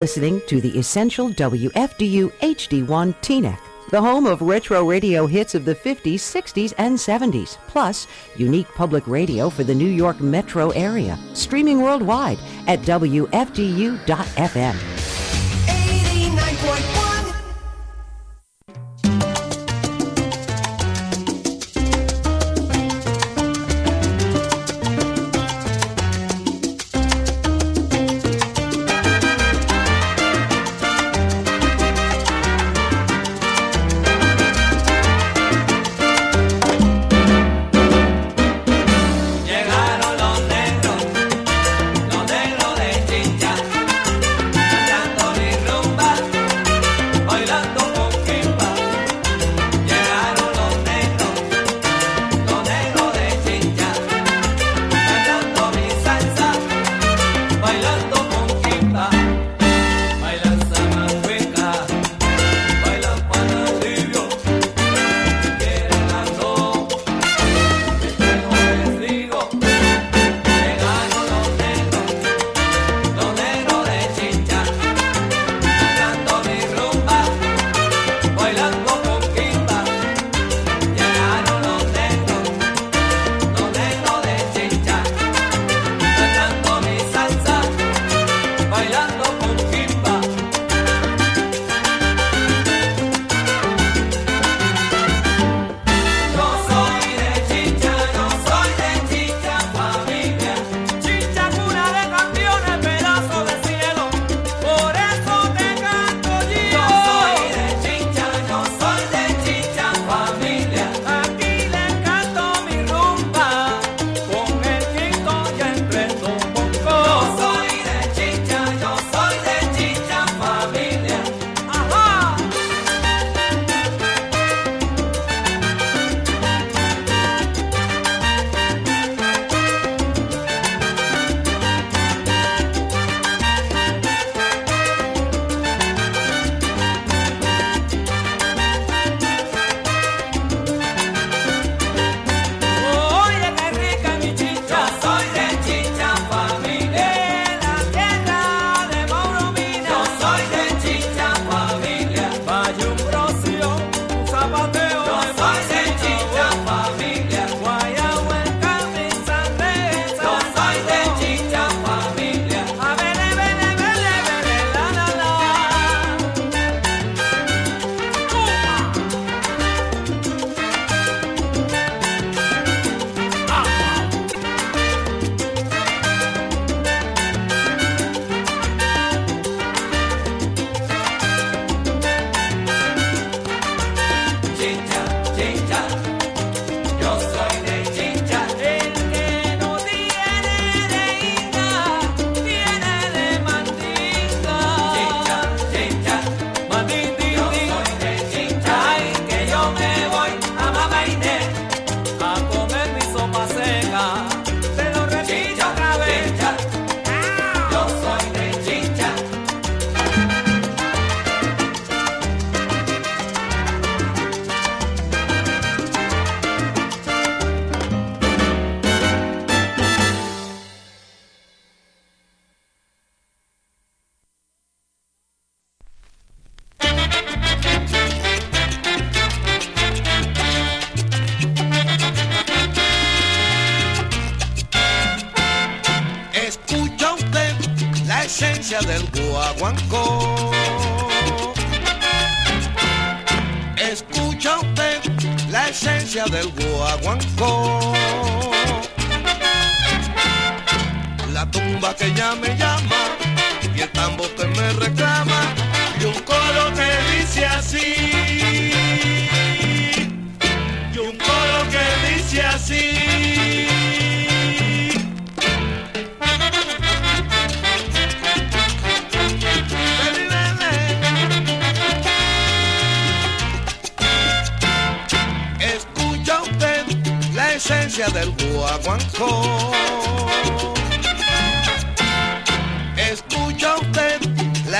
listening to the Essential WFDU HD1 TNEC, the home of retro radio hits of the 50s, 60s, and 70s, plus unique public radio for the New York metro area, streaming worldwide at WFDU.FM.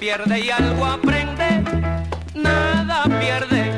pierde y algo aprende, nada pierde.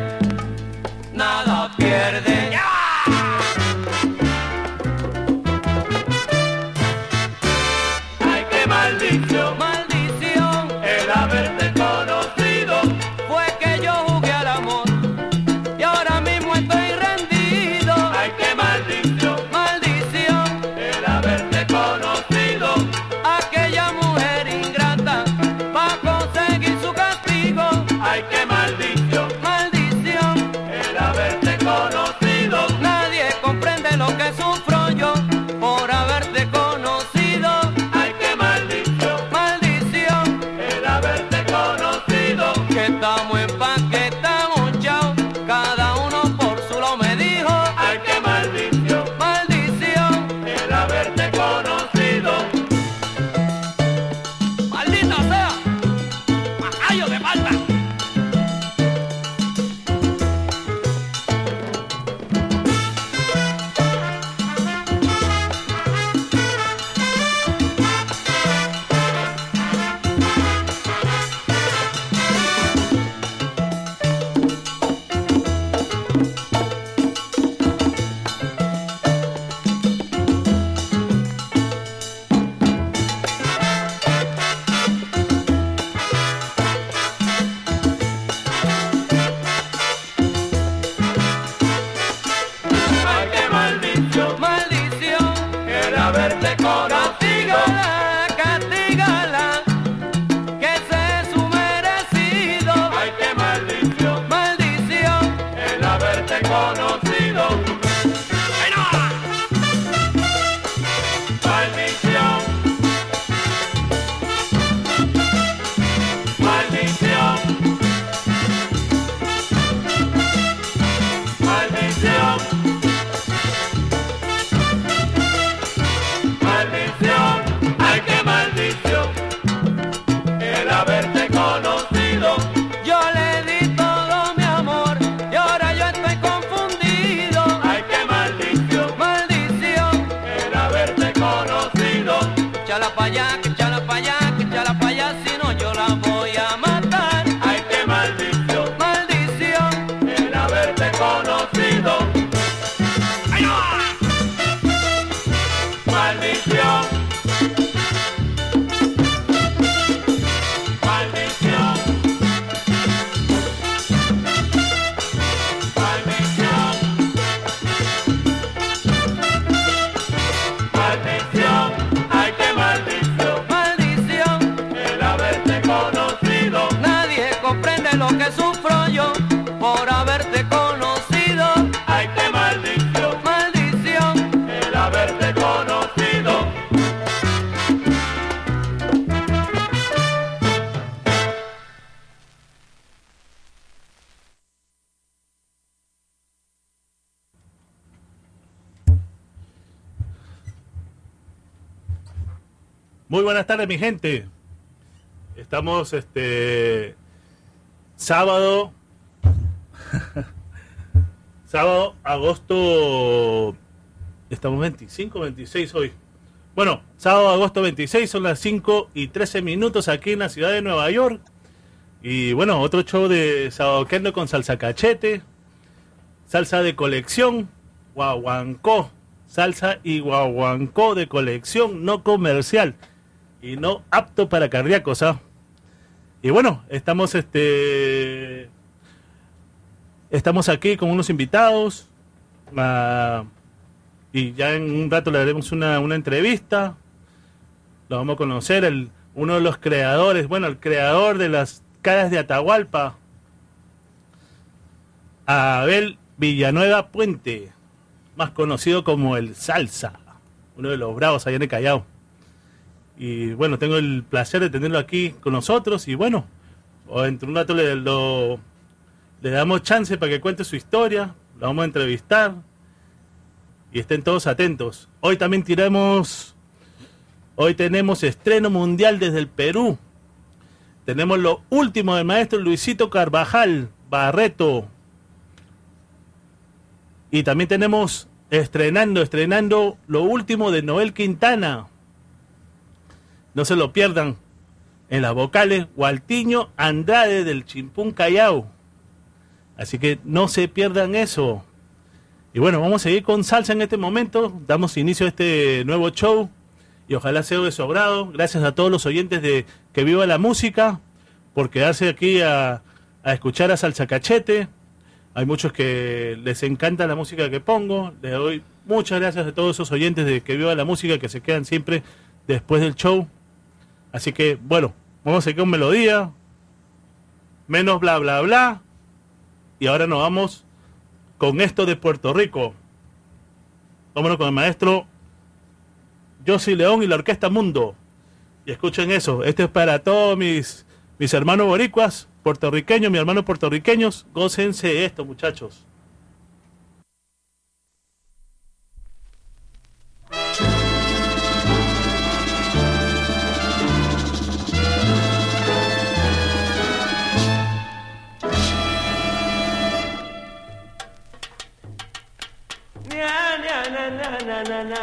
mi gente. Estamos este sábado sábado agosto estamos 25, 26 hoy. Bueno, sábado agosto 26 son las 5 y 13 minutos aquí en la ciudad de Nueva York. Y bueno, otro show de sábado Kendo con salsa cachete, salsa de colección, guaguancó, salsa y guaguancó de colección no comercial y no apto para cardíacos. ¿ah? Y bueno, estamos este estamos aquí con unos invitados y ya en un rato le daremos una, una entrevista. Lo vamos a conocer, el, uno de los creadores, bueno, el creador de las caras de Atahualpa, Abel Villanueva Puente, más conocido como el Salsa, uno de los bravos allá en el Callao. Y bueno, tengo el placer de tenerlo aquí con nosotros y bueno, entre un rato le, le damos chance para que cuente su historia, lo vamos a entrevistar y estén todos atentos. Hoy también tiramos, hoy tenemos estreno mundial desde el Perú. Tenemos lo último del maestro Luisito Carvajal, Barreto. Y también tenemos estrenando, estrenando lo último de Noel Quintana. No se lo pierdan. En las vocales, Gualtiño Andrade del Chimpún Callao. Así que no se pierdan eso. Y bueno, vamos a seguir con salsa en este momento. Damos inicio a este nuevo show y ojalá sea de su agrado. Gracias a todos los oyentes de Que Viva la Música por quedarse aquí a, a escuchar a Salsa Cachete. Hay muchos que les encanta la música que pongo. Les doy muchas gracias a todos esos oyentes de Que Viva la Música que se quedan siempre después del show. Así que, bueno, vamos a seguir con melodía. Menos bla, bla, bla. Y ahora nos vamos con esto de Puerto Rico. Vámonos con el maestro José León y la Orquesta Mundo. Y escuchen eso. Esto es para todos mis, mis hermanos boricuas, puertorriqueños, mis hermanos puertorriqueños. Gócense esto, muchachos. Ando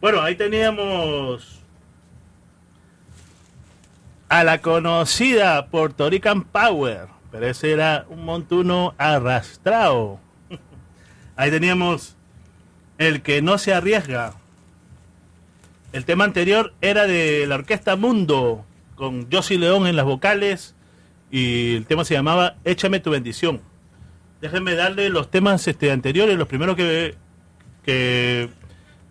Bueno, ahí teníamos a la conocida Puerto Rican Power, pero ese era un montuno arrastrado. Ahí teníamos el que no se arriesga. El tema anterior era de la orquesta Mundo, con Josie León en las vocales, y el tema se llamaba Échame tu bendición. Déjenme darle los temas este, anteriores, los primeros que, que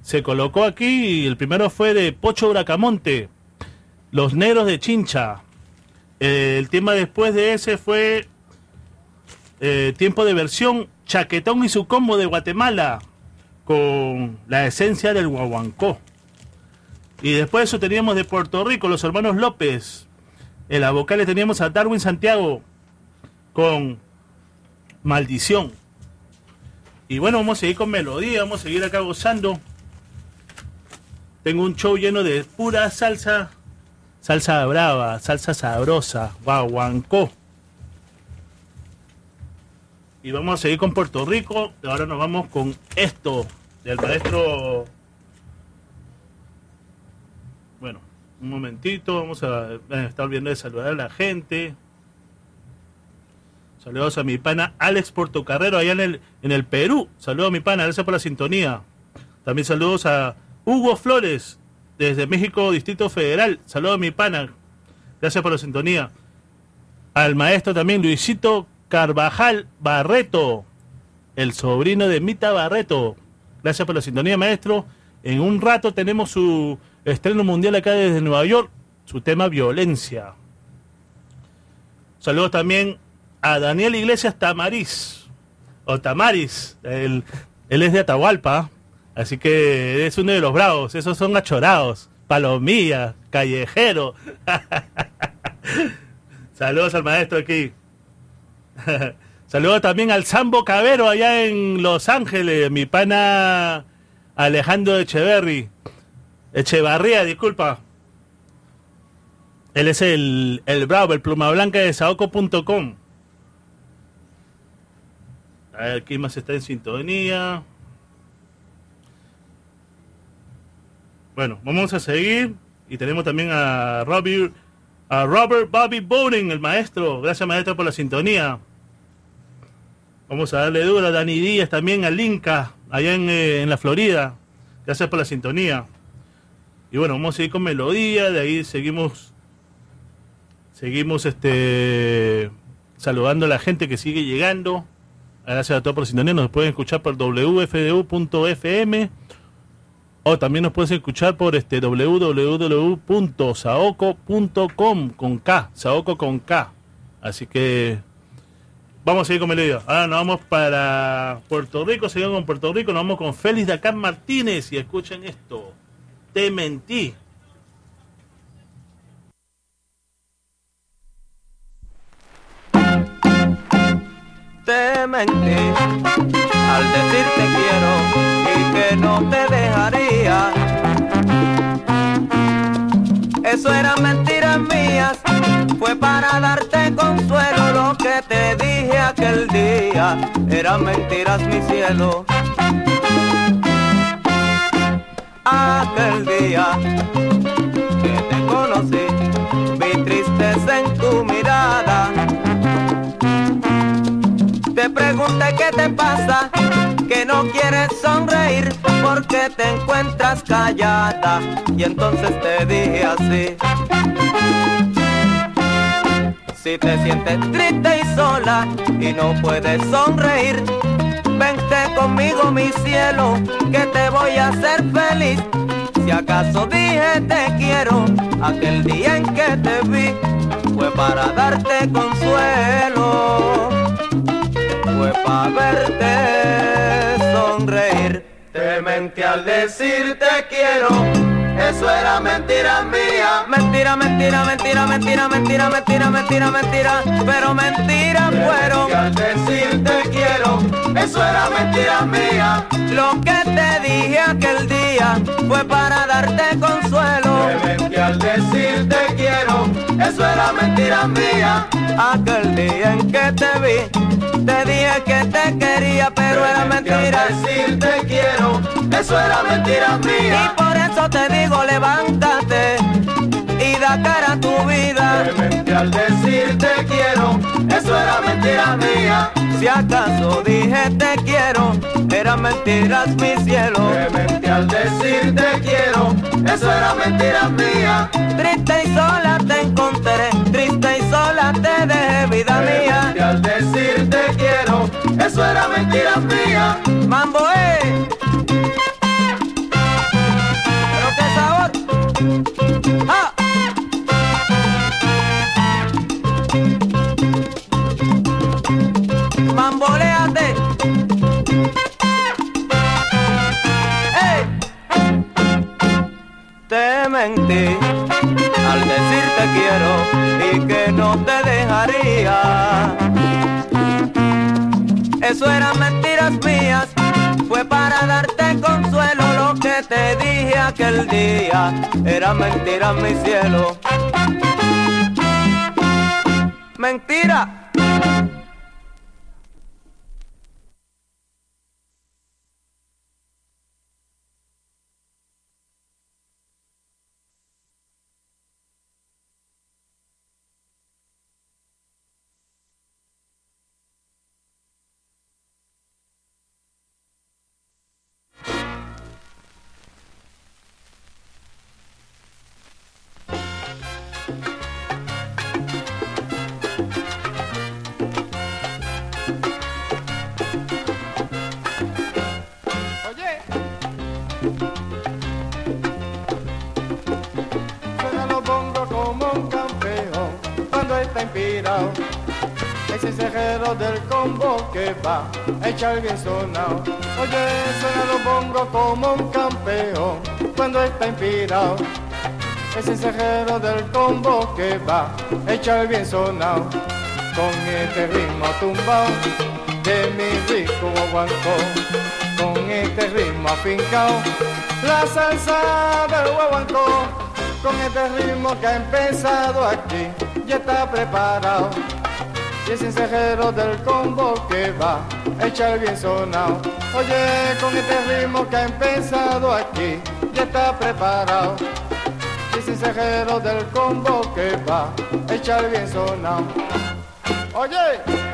se colocó aquí. El primero fue de Pocho Bracamonte, Los Negros de Chincha. El tema después de ese fue eh, Tiempo de Versión, Chaquetón y su combo de Guatemala, con la esencia del guaguancó. Y después de eso teníamos de Puerto Rico, los hermanos López. En la vocal teníamos a Darwin Santiago con Maldición. Y bueno, vamos a seguir con melodía, vamos a seguir acá gozando. Tengo un show lleno de pura salsa, salsa brava, salsa sabrosa, guaguancó. Y vamos a seguir con Puerto Rico. Ahora nos vamos con esto del maestro. Bueno, un momentito, vamos a estar olvidando de saludar a la gente. Saludos a mi pana Alex Portocarrero allá en el, en el Perú. Saludos a mi pana, gracias por la sintonía. También saludos a Hugo Flores desde México, Distrito Federal. Saludos a mi pana, gracias por la sintonía. Al maestro también Luisito Carvajal Barreto, el sobrino de Mita Barreto. Gracias por la sintonía, maestro. En un rato tenemos su estreno mundial acá desde Nueva York, su tema violencia. Saludos también a Daniel Iglesias Tamariz, o Tamaris, él, él es de Atahualpa, así que es uno de los bravos, esos son achorados, palomilla, callejero. Saludos al maestro aquí. Saludos también al Sambo Cabero allá en Los Ángeles, mi pana Alejandro Echeverry. Echevarría, disculpa. Él es el, el Bravo, el pluma blanca de Saoco.com. A ver, ¿quién más está en sintonía? Bueno, vamos a seguir. Y tenemos también a Robert Bobby Bowden, el maestro. Gracias, maestro, por la sintonía. Vamos a darle duro a Dani Díaz también, al Inca, allá en, eh, en la Florida. Gracias por la sintonía. Y bueno, vamos a seguir con melodía, de ahí seguimos seguimos este saludando a la gente que sigue llegando. Gracias a todos por sintonía. Nos pueden escuchar por wfdu.fm o también nos pueden escuchar por este www.saoco.com con K, Saoco con K. Así que vamos a seguir con melodía. Ahora nos vamos para Puerto Rico, seguimos con Puerto Rico, nos vamos con Félix Dakar Martínez y escuchen esto. Te mentí. Te al decir te quiero y que no te dejaría. Eso eran mentiras mías, fue para darte consuelo lo que te dije aquel día. Eran mentiras mi cielo. Aquel día pregunté qué te pasa, que no quieres sonreír porque te encuentras callada. Y entonces te dije así. Si te sientes triste y sola y no puedes sonreír, vente conmigo mi cielo, que te voy a hacer feliz. Si acaso dije te quiero, aquel día en que te vi, fue para darte consuelo fue para verte sonreír. Te mentí al decir te quiero, eso era mentira mía. Mentira, mentira, mentira, mentira, mentira, mentira, mentira, mentira, pero mentiras fueron. al decir te quiero, eso era mentira mía. Lo que te dije aquel día fue para darte consuelo. Mentí al decir te quiero, eso era mentira mía. Aquel día en que te vi, te dije que te quería, pero era mentira. decir te quiero, eso era mentira mía. Y por eso te digo, levántate y da cara a tu vida. Te mentí al decir te quiero, eso era mentira mía. Si acaso dije te quiero, eran mentiras mi cielo. Te mentí al decir te quiero, eso era mentira mía. Triste y sola te encontré, triste y sola te dejé vida mía. Mentí al decir te quiero, eso era mentira mía. Mambo eh. Mentí al decir te quiero y que no te dejaría. Eso eran mentiras mías, fue para darte consuelo lo que te dije aquel día. Era mentira mi cielo. Mentira. A echar bien sonado. Oye, suena los bongos como un campeón cuando está inspirado. Ese cejero del combo que va a echar bien sonado. Con este ritmo tumbado de mi rico guaguancó con este ritmo afincao La salsa del guaguancó, con este ritmo que ha empezado aquí, ya está preparado. Y cejero del combo que va a echar bien sonado. Oye, con este ritmo que ha empezado aquí, ya está preparado. Y es cejero del combo que va a echar bien sonado. Oye.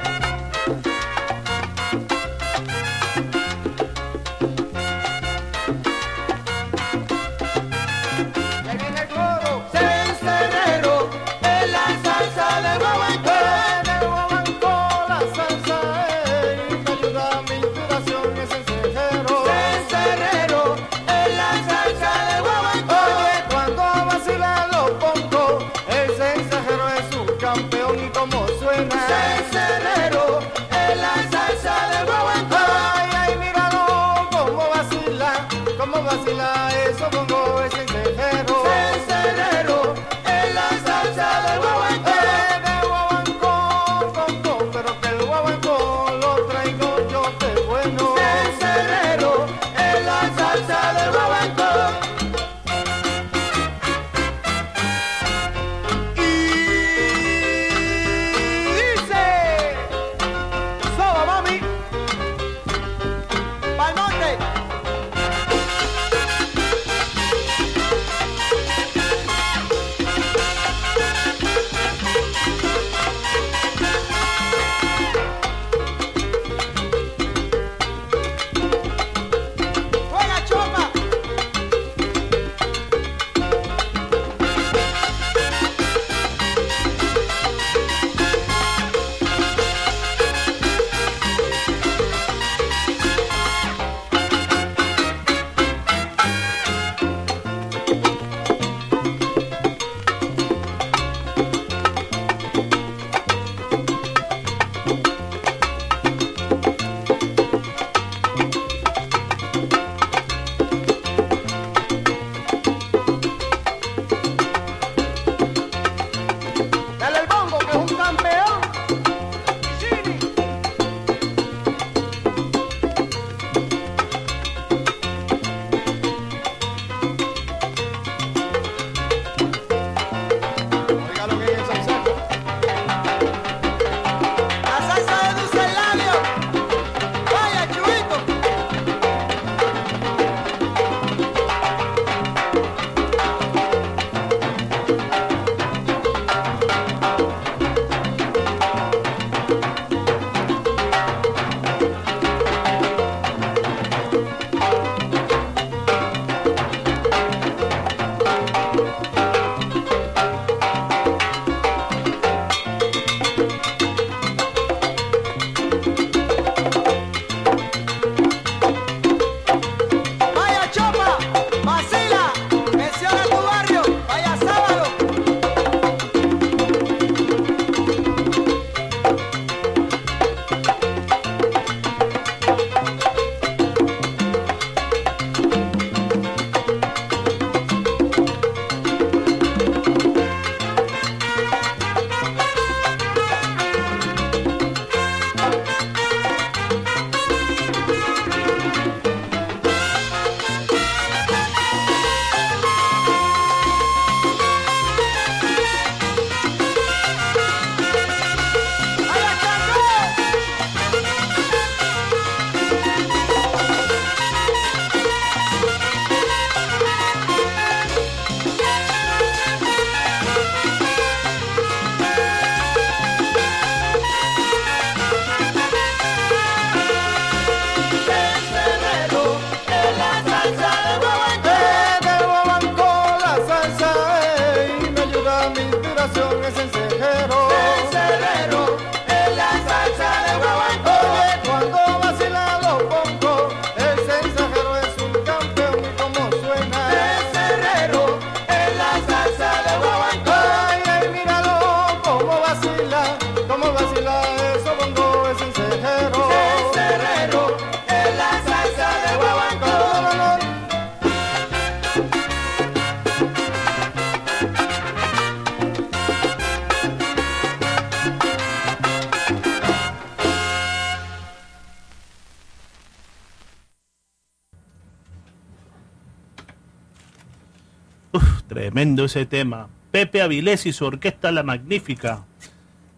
Ese tema. Pepe Avilés y su orquesta La Magnífica.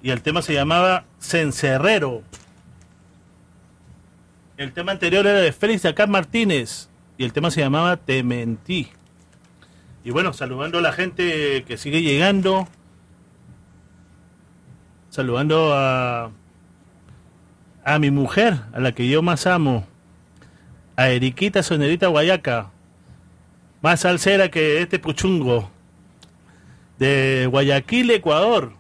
Y el tema se llamaba Cencerrero. El tema anterior era de Félix Acá Martínez. Y el tema se llamaba Te mentí. Y bueno, saludando a la gente que sigue llegando. Saludando a, a mi mujer, a la que yo más amo. A Eriquita Sonerita Guayaca. Más salsera que este puchungo. De Guayaquil, Ecuador.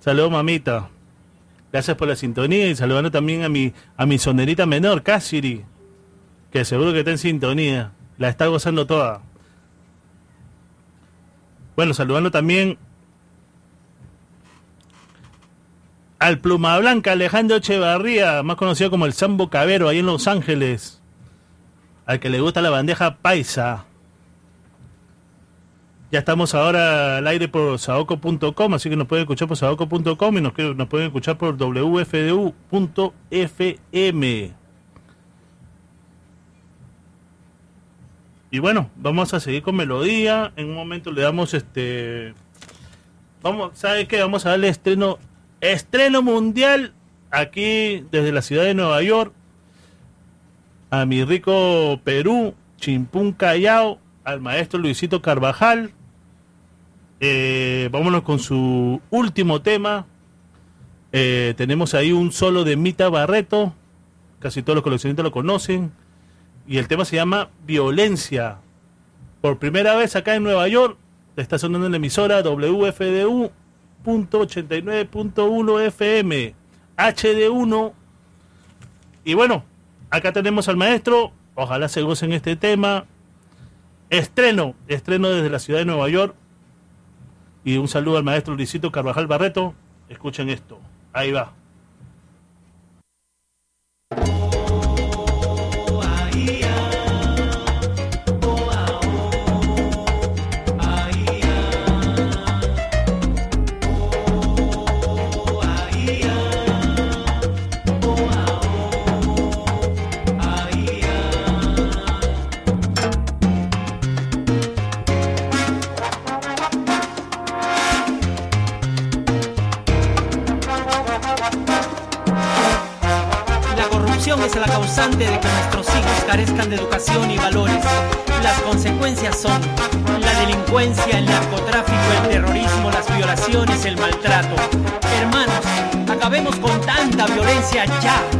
Saludos, mamita. Gracias por la sintonía y saludando también a mi, a mi sonerita menor, Cassiri, que seguro que está en sintonía. La está gozando toda. Bueno, saludando también al Pluma Blanca Alejandro Echevarría, más conocido como el Sambo Cabero, ahí en Los Ángeles. Al que le gusta la bandeja paisa. Ya estamos ahora al aire por saoco.com, así que nos pueden escuchar por saoco.com y nos, pueden escuchar por wfdu.fm. Y bueno, vamos a seguir con melodía. En un momento le damos este. Vamos, ¿sabe qué? Vamos a darle estreno. Estreno mundial aquí desde la ciudad de Nueva York. A mi rico Perú, Chimpún Callao, al maestro Luisito Carvajal. Eh, vámonos con su último tema. Eh, tenemos ahí un solo de Mita Barreto. Casi todos los coleccionistas lo conocen. Y el tema se llama Violencia. Por primera vez acá en Nueva York, está sonando en la emisora WFDU.89.1 FM, HD1. Y bueno, acá tenemos al maestro. Ojalá se gocen este tema. Estreno, estreno desde la ciudad de Nueva York. Y un saludo al maestro Luisito Carvajal Barreto. Escuchen esto. Ahí va. Violencia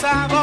sabor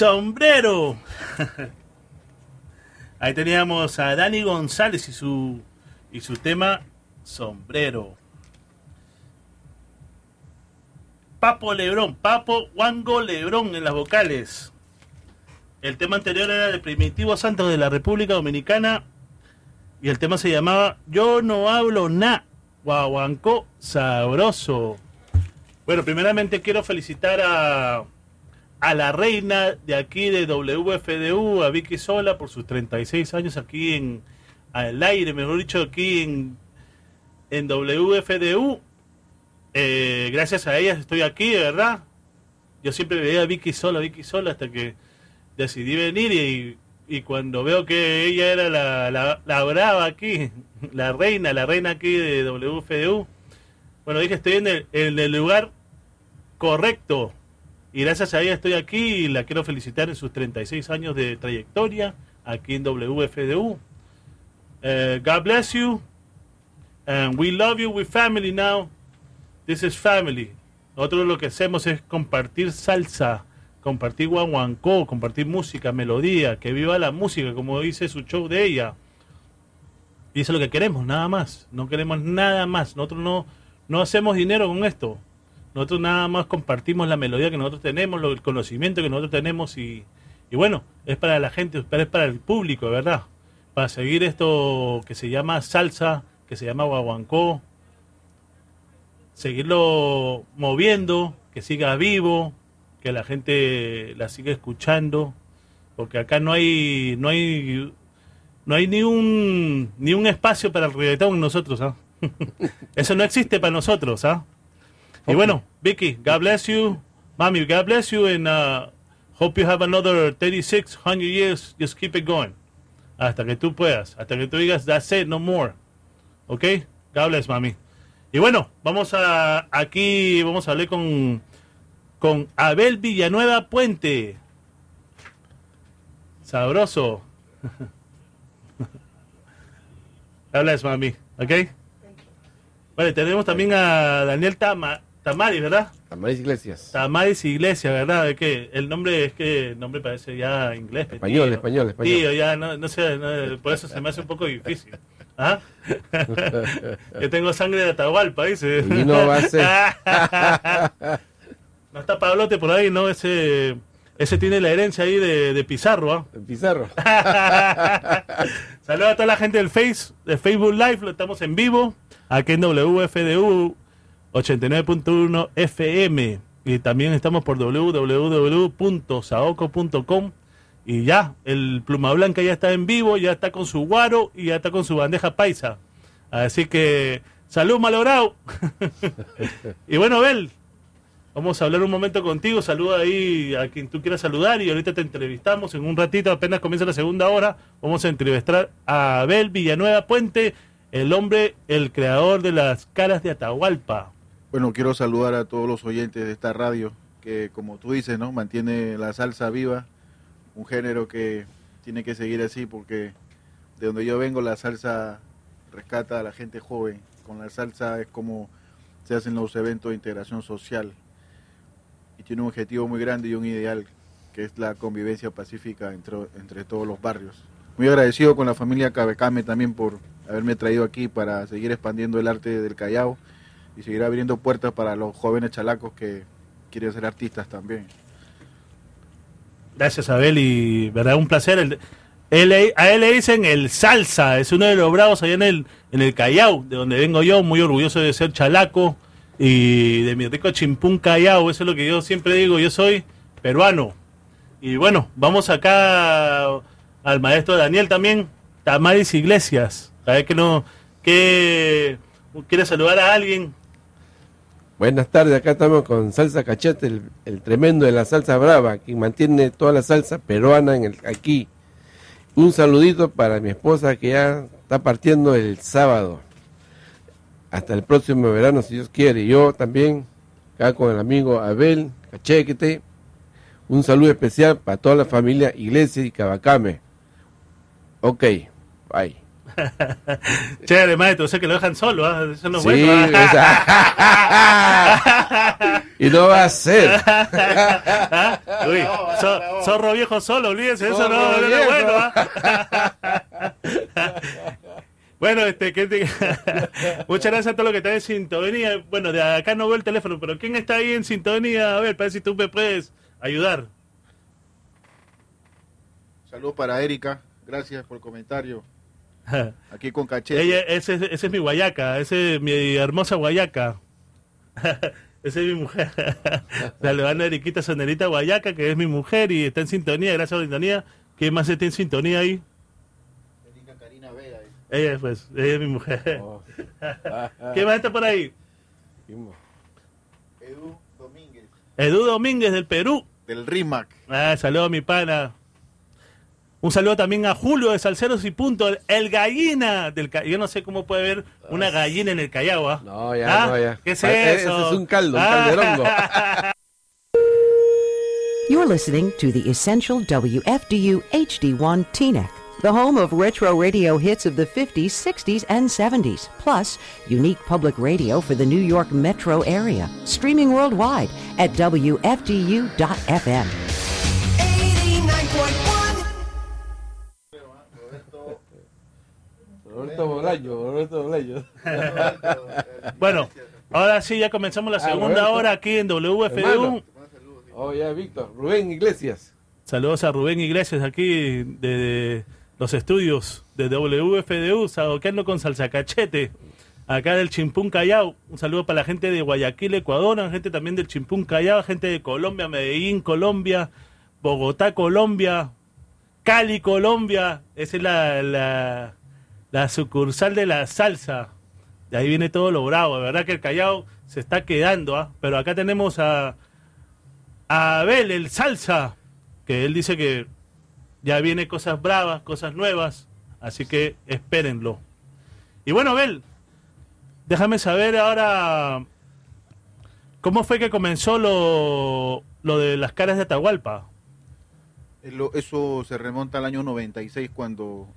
Sombrero. Ahí teníamos a Dani González y su y su tema Sombrero. Papo Lebrón, Papo Wango Lebrón en las vocales. El tema anterior era de Primitivo Santos de la República Dominicana y el tema se llamaba Yo no hablo na, guaguancó sabroso. Bueno, primeramente quiero felicitar a, a la reina de aquí de WFDU, a Vicky Sola, por sus 36 años aquí en al aire, mejor dicho, aquí en, en WFDU. Eh, gracias a ella estoy aquí, de verdad. Yo siempre veía a Vicky Sola, Vicky Sola, hasta que decidí venir y, y cuando veo que ella era la, la, la brava aquí, la reina, la reina aquí de WFDU, bueno, dije, estoy en el, en el lugar correcto. Y gracias a ella estoy aquí y la quiero felicitar en sus 36 años de trayectoria aquí en WFDU. Uh, God bless you. And we love you. We're family now. This is family. Nosotros lo que hacemos es compartir salsa, compartir guaguancó, compartir música, melodía, que viva la música, como dice su show de ella. Y eso es lo que queremos, nada más. No queremos nada más. Nosotros no, no hacemos dinero con esto. Nosotros nada más compartimos la melodía que nosotros tenemos, el conocimiento que nosotros tenemos y, y bueno, es para la gente, pero es para el público, verdad. Para seguir esto que se llama salsa, que se llama guaguancó, seguirlo moviendo, que siga vivo, que la gente la siga escuchando, porque acá no hay, no hay, no hay ni un, ni un espacio para el reggaetón nosotros, ¿ah? Eso no existe para nosotros, ¿ah? Y bueno, Vicky, God bless you. Mami, God bless you and uh, hope you have another 36, 100 years. Just keep it going. Hasta que tú puedas. Hasta que tú digas, that's it, no more. ¿Ok? God bless, mami. Y bueno, vamos a aquí, vamos a hablar con, con Abel Villanueva Puente. Sabroso. God bless, mami. ¿Ok? Vale, tenemos también a Daniel Tama, Tamaris, ¿verdad? Tamaris Iglesias. Tamaris Iglesias, ¿verdad? Es que el nombre es que el nombre parece ya inglés. Español, tío. español, español. Tío, ya no, no sé, no, por eso se me hace un poco difícil. ¿Ah? Yo tengo sangre de Atahualpa, dice. Y no va a ser. no está Pablote por ahí, ¿no? Ese, ese tiene la herencia ahí de, de Pizarro, ¿ah? Pizarro. Saludos a toda la gente del Face, de Facebook Live, lo estamos en vivo, aquí en WFDU 89.1 FM. Y también estamos por www.saoco.com. Y ya, el Pluma Blanca ya está en vivo, ya está con su guaro y ya está con su bandeja paisa. Así que, salud malogrado. y bueno, Bel, vamos a hablar un momento contigo. Saluda ahí a quien tú quieras saludar y ahorita te entrevistamos en un ratito, apenas comienza la segunda hora. Vamos a entrevistar a Abel Villanueva Puente, el hombre, el creador de las caras de Atahualpa. Bueno, quiero saludar a todos los oyentes de esta radio que, como tú dices, ¿no? mantiene la salsa viva, un género que tiene que seguir así porque de donde yo vengo la salsa rescata a la gente joven. Con la salsa es como se hacen los eventos de integración social y tiene un objetivo muy grande y un ideal que es la convivencia pacífica entre, entre todos los barrios. Muy agradecido con la familia Cabecame también por haberme traído aquí para seguir expandiendo el arte del Callao y seguir abriendo puertas para los jóvenes chalacos que quieren ser artistas también. Gracias, Abel, y verdad, un placer. El- él- a él le dicen el salsa, es uno de los bravos allá en el, en el Callao, de donde vengo yo, muy orgulloso de ser chalaco y de mi rico chimpún Callao, eso es lo que yo siempre digo, yo soy peruano. Y bueno, vamos acá al maestro Daniel también, Tamaris Iglesias, a ver que no, que quiere saludar a alguien. Buenas tardes, acá estamos con Salsa Cachete, el, tremendo de la salsa brava, quien mantiene toda la salsa peruana en el, aquí. Un saludito para mi esposa que ya está partiendo el sábado. Hasta el próximo verano, si Dios quiere. Yo también, acá con el amigo Abel Cachequete, un saludo especial para toda la familia Iglesia y Cabacame. Ok, bye. Chévere, maestro, o sea que lo dejan solo, ¿ah? eso no es Sí, bueno. esa- y no va a ser. ¿Ah? Uy, zorro viejo solo, olvídense, eso no, es bueno. ¿ah? Bueno, este, que te- muchas gracias a todos los que están en sintonía. Bueno, de acá no veo el teléfono, pero ¿quién está ahí en sintonía? A ver, para ver si tú me puedes ayudar. Saludos para Erika, gracias por el comentario. Aquí con cachete. Ella, ese, es- ese es mi guayaca, ese es mi hermosa guayaca. Esa es mi mujer. Saludando a Eriquita Sonerita Guayaca, que es mi mujer y está en sintonía, gracias a la sintonía. ¿Quién más está en sintonía ahí? Erika Karina Vega. Ella, pues, ella es mi mujer. Oh. ¿Quién más está por ahí? Edu Domínguez. Edu Domínguez del Perú. Del RIMAC. Ah, saludo a mi pana. Un saludo también a Julio de Salceros y Punto, el, el gallina del Yo no sé cómo puede haber una gallina en el Callao, ¿ah? No, ya, ¿Ah? no, ya. ¿Qué es Ah, ese es un caldo, un Ah. calderongo. You're listening to the Essential WFDU HD1 TNEC, the home of retro radio hits of the 50s, 60s, and 70s, plus unique public radio for the New York metro area. Streaming worldwide at WFDU.FM. Roberto Bolaño, Roberto Bolaño. Bueno, ahora sí, ya comenzamos la Ah, segunda hora aquí en WFDU. Oh, ya, Víctor. Rubén Iglesias. Saludos a Rubén Iglesias aquí de, los estudios de WFDU, saboqueando con salsa cachete, acá del Chimpún Callao. Un saludo para la gente de Guayaquil, Ecuador, la gente también del Chimpún Callao, gente de Colombia, Medellín, Colombia, Bogotá, Colombia, Cali, Colombia. Esa es la, la, la sucursal de la salsa. De ahí viene todo lo bravo. De verdad que el Callao se está quedando, ¿ah? pero acá tenemos a, a Abel, el salsa, que él dice que ya viene cosas bravas, cosas nuevas, así que espérenlo. Y bueno, Abel, déjame saber ahora cómo fue que comenzó lo, lo de las caras de Atahualpa. Eh, Eso se remonta al año 96 cuando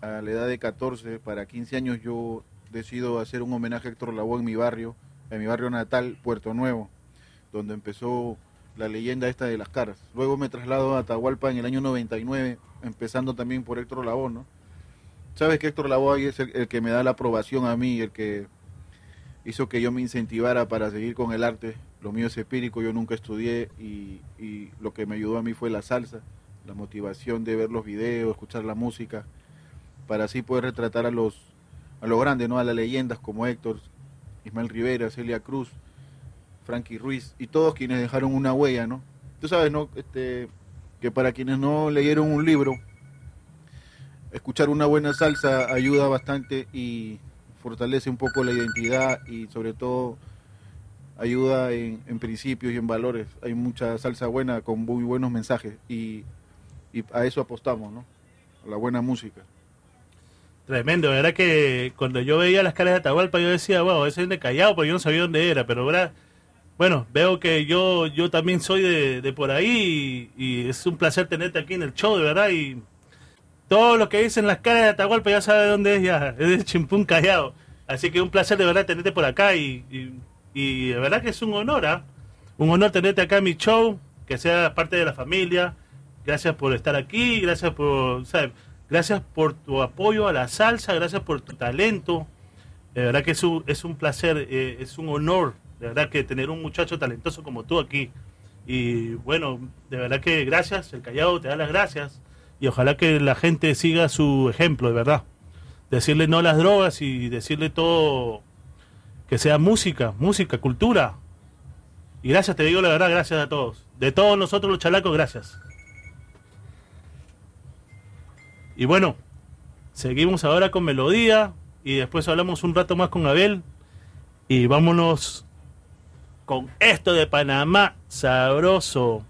a la edad de 14 para 15 años yo decido hacer un homenaje a Héctor Lavoe en mi barrio, en mi barrio natal, Puerto Nuevo, donde empezó la leyenda esta de las caras. Luego me traslado a Atahualpa en el año 99, empezando también por Héctor Lavoe, ¿no? Sabes que Héctor Lavoe es el, que me da la aprobación a mí, el que hizo que yo me incentivara para seguir con el arte. Lo mío es empírico, yo nunca estudié y, y lo que me ayudó a mí fue la salsa, la motivación de ver los videos, escuchar la música, para así poder retratar a los, a los grandes, ¿no? a las leyendas como Héctor, Ismael Rivera, Celia Cruz, Frankie Ruiz y todos quienes dejaron una huella, ¿no? Tú sabes, ¿no? Este, que para quienes no leyeron un libro, escuchar una buena salsa ayuda bastante y fortalece un poco la identidad y sobre todo ayuda en, principios y en valores. Hay mucha salsa buena con muy buenos mensajes y, y a eso apostamos, ¿no? A la buena música. Tremendo, verdad que cuando yo veía las caras de Atahualpa yo decía, wow, ese es de Callao, pero yo no sabía dónde era, pero ¿verdad? Bueno, veo que yo yo también soy de, de por ahí y, es un placer tenerte aquí en el show, de verdad, y todo lo que dicen las caras de Atahualpa ya sabe dónde es ya, es de Chimpún Callao. Así que un placer de verdad tenerte por acá y, y, de verdad que es un honor, ¿ah? Un honor tenerte acá en mi show, que seas parte de la familia. Gracias por estar aquí, gracias por, ¿sabes? Gracias por tu apoyo a la salsa, gracias por tu talento. De verdad que es un, es un placer, eh, es un honor, de verdad que tener un muchacho talentoso como tú aquí. Y bueno, de verdad que gracias, el Callao te da las gracias y ojalá que la gente siga su ejemplo, de verdad. Decirle no a las drogas y decirle todo, que sea música, música, cultura. Y gracias, te digo la verdad, gracias a todos. De todos nosotros los chalacos, gracias. Y bueno, seguimos ahora con melodía y después hablamos un rato más con Abel y vámonos con esto de Panamá sabroso.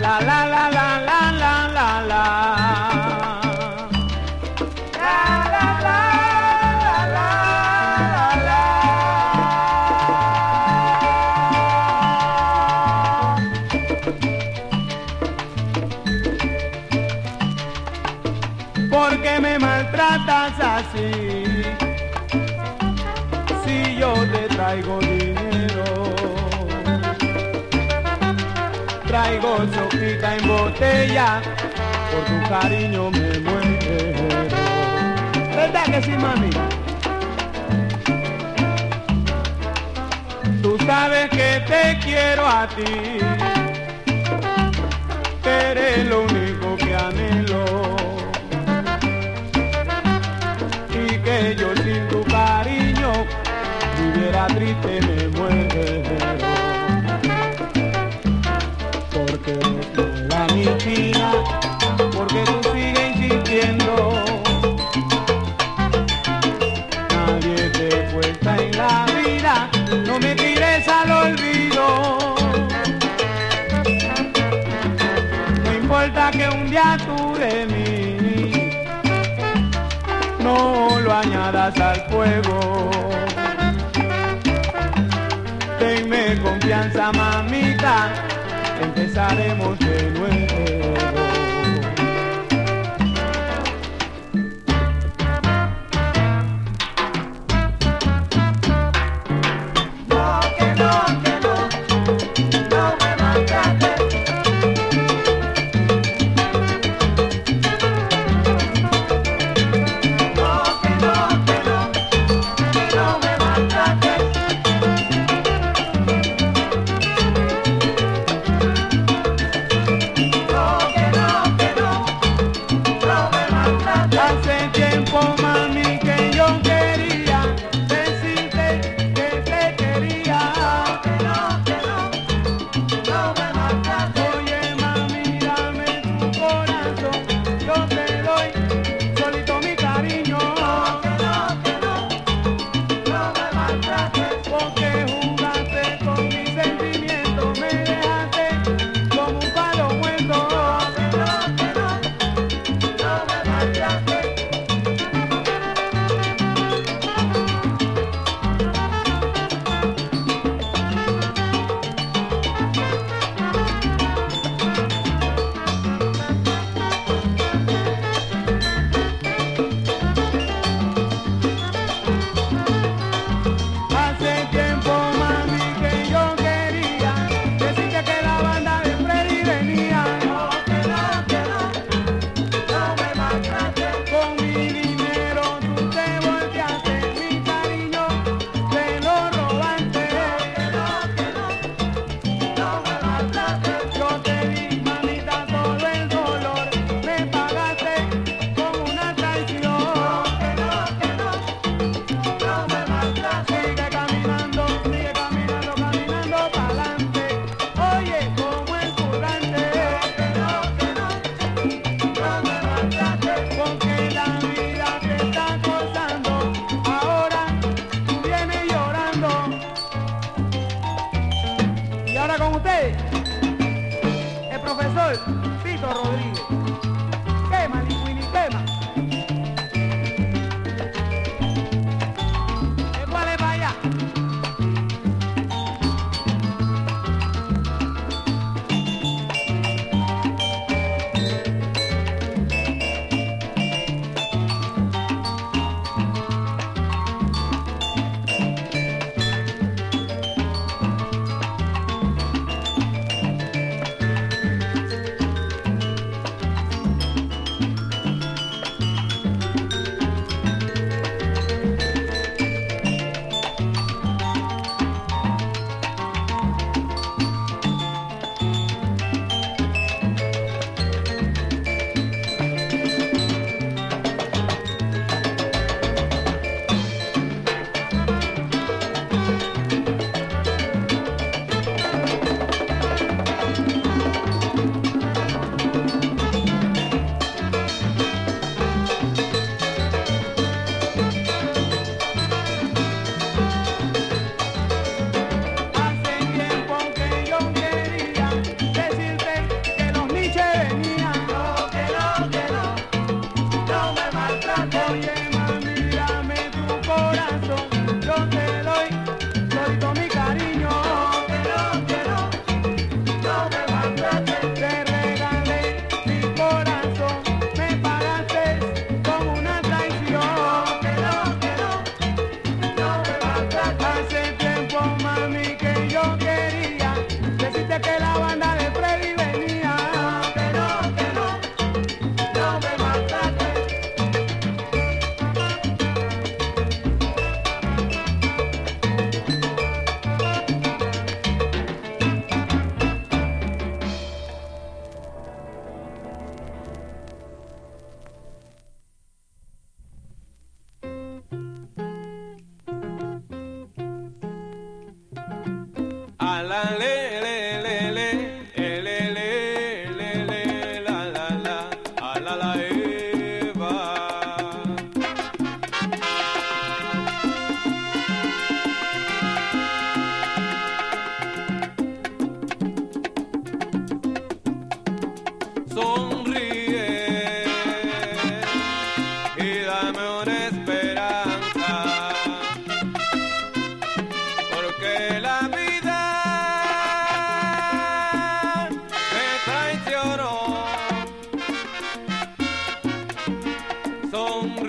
La la la la la. así. Si yo te traigo dinero, traigo sopita en botella, por tu cariño me muero. ¿Verdad que sí, mami? Tú sabes que te quiero a ti, eres lo único que anhelo. bañadas al fuego. Tenme confianza, mamita, empezaremos de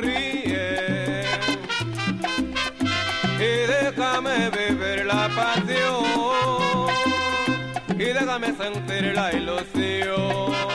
sonríe y déjame vivir la pasión y déjame sentir la ilusión.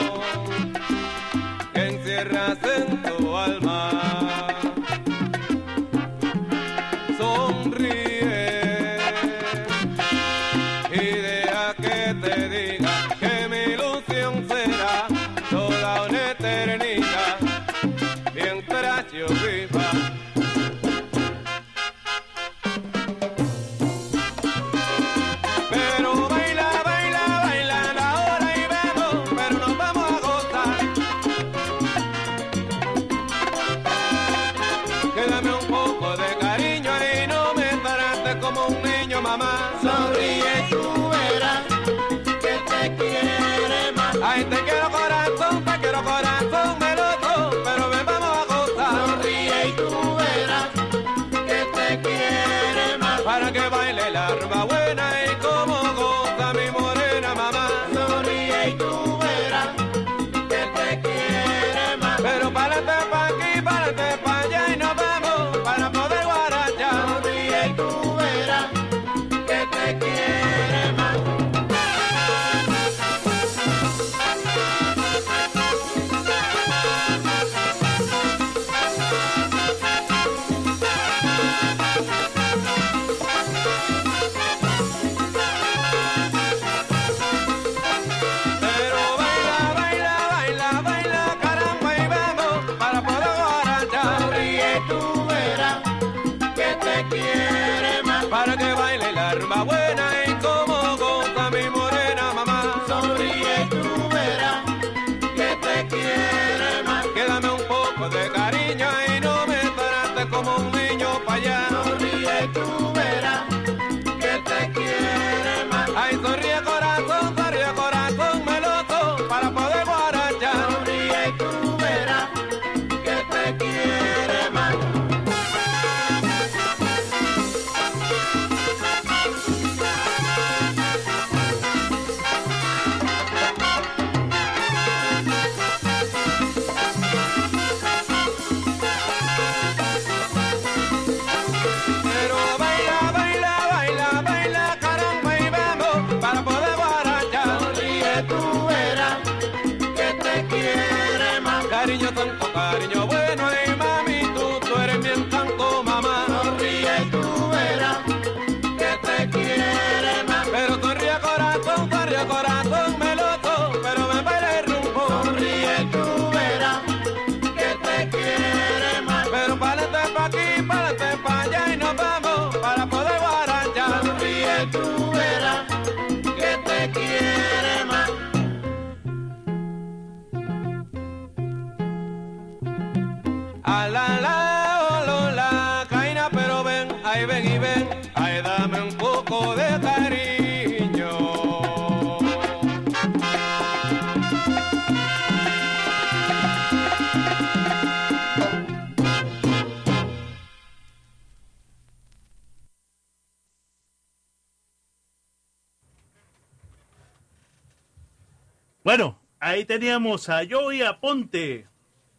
teníamos a Joey Aponte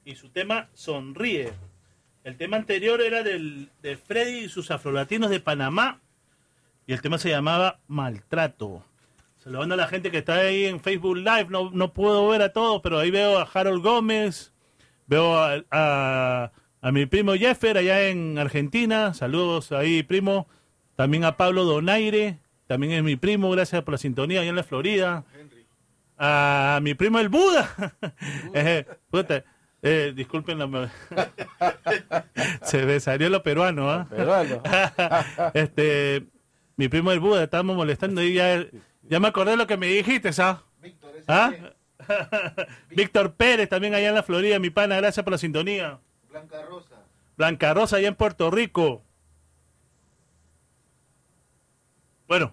y su tema Sonríe. El tema anterior era del, de Freddy y sus afrolatinos de Panamá y el tema se llamaba Maltrato. Saludando a la gente que está ahí en Facebook Live, no, no puedo ver a todos, pero ahí veo a Harold Gómez, veo a, a, mi primo Jeffer allá en Argentina, saludos ahí primo, también a Pablo Donaire, también es mi primo, gracias por la sintonía allá en la Florida a mi primo el Buda. Eh, eh, disculpen la... Se me salió lo peruano. ¿ah? Peruano. este, mi primo el Buda, estábamos molestando y ya, ya me acordé de lo que me dijiste, ¿sabes? Víctor, ¿Ah? Víctor Pérez, también allá en la Florida, mi pana, gracias por la sintonía. Blanca Rosa. Blanca Rosa, allá en Puerto Rico. Bueno.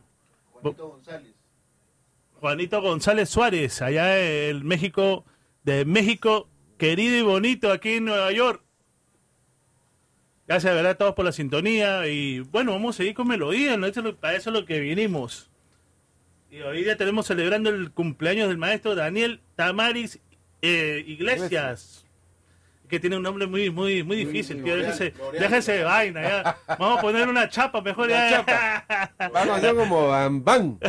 Juanito González. Juanito González Suárez, allá en México, de México, querido y bonito, aquí en Nueva York. Gracias verdad a todos por la sintonía y bueno, vamos a seguir con melodía, ¿no? Eso es para eso es lo que vinimos. Y hoy día tenemos celebrando el cumpleaños del maestro Daniel Tamaris. Eh, Iglesias que tiene un nombre muy muy muy difícil, tío. L'Oreal. déjese de vaina, ya. Vamos a poner una chapa mejor Una ya. Vamos a hacer como Bam Bam.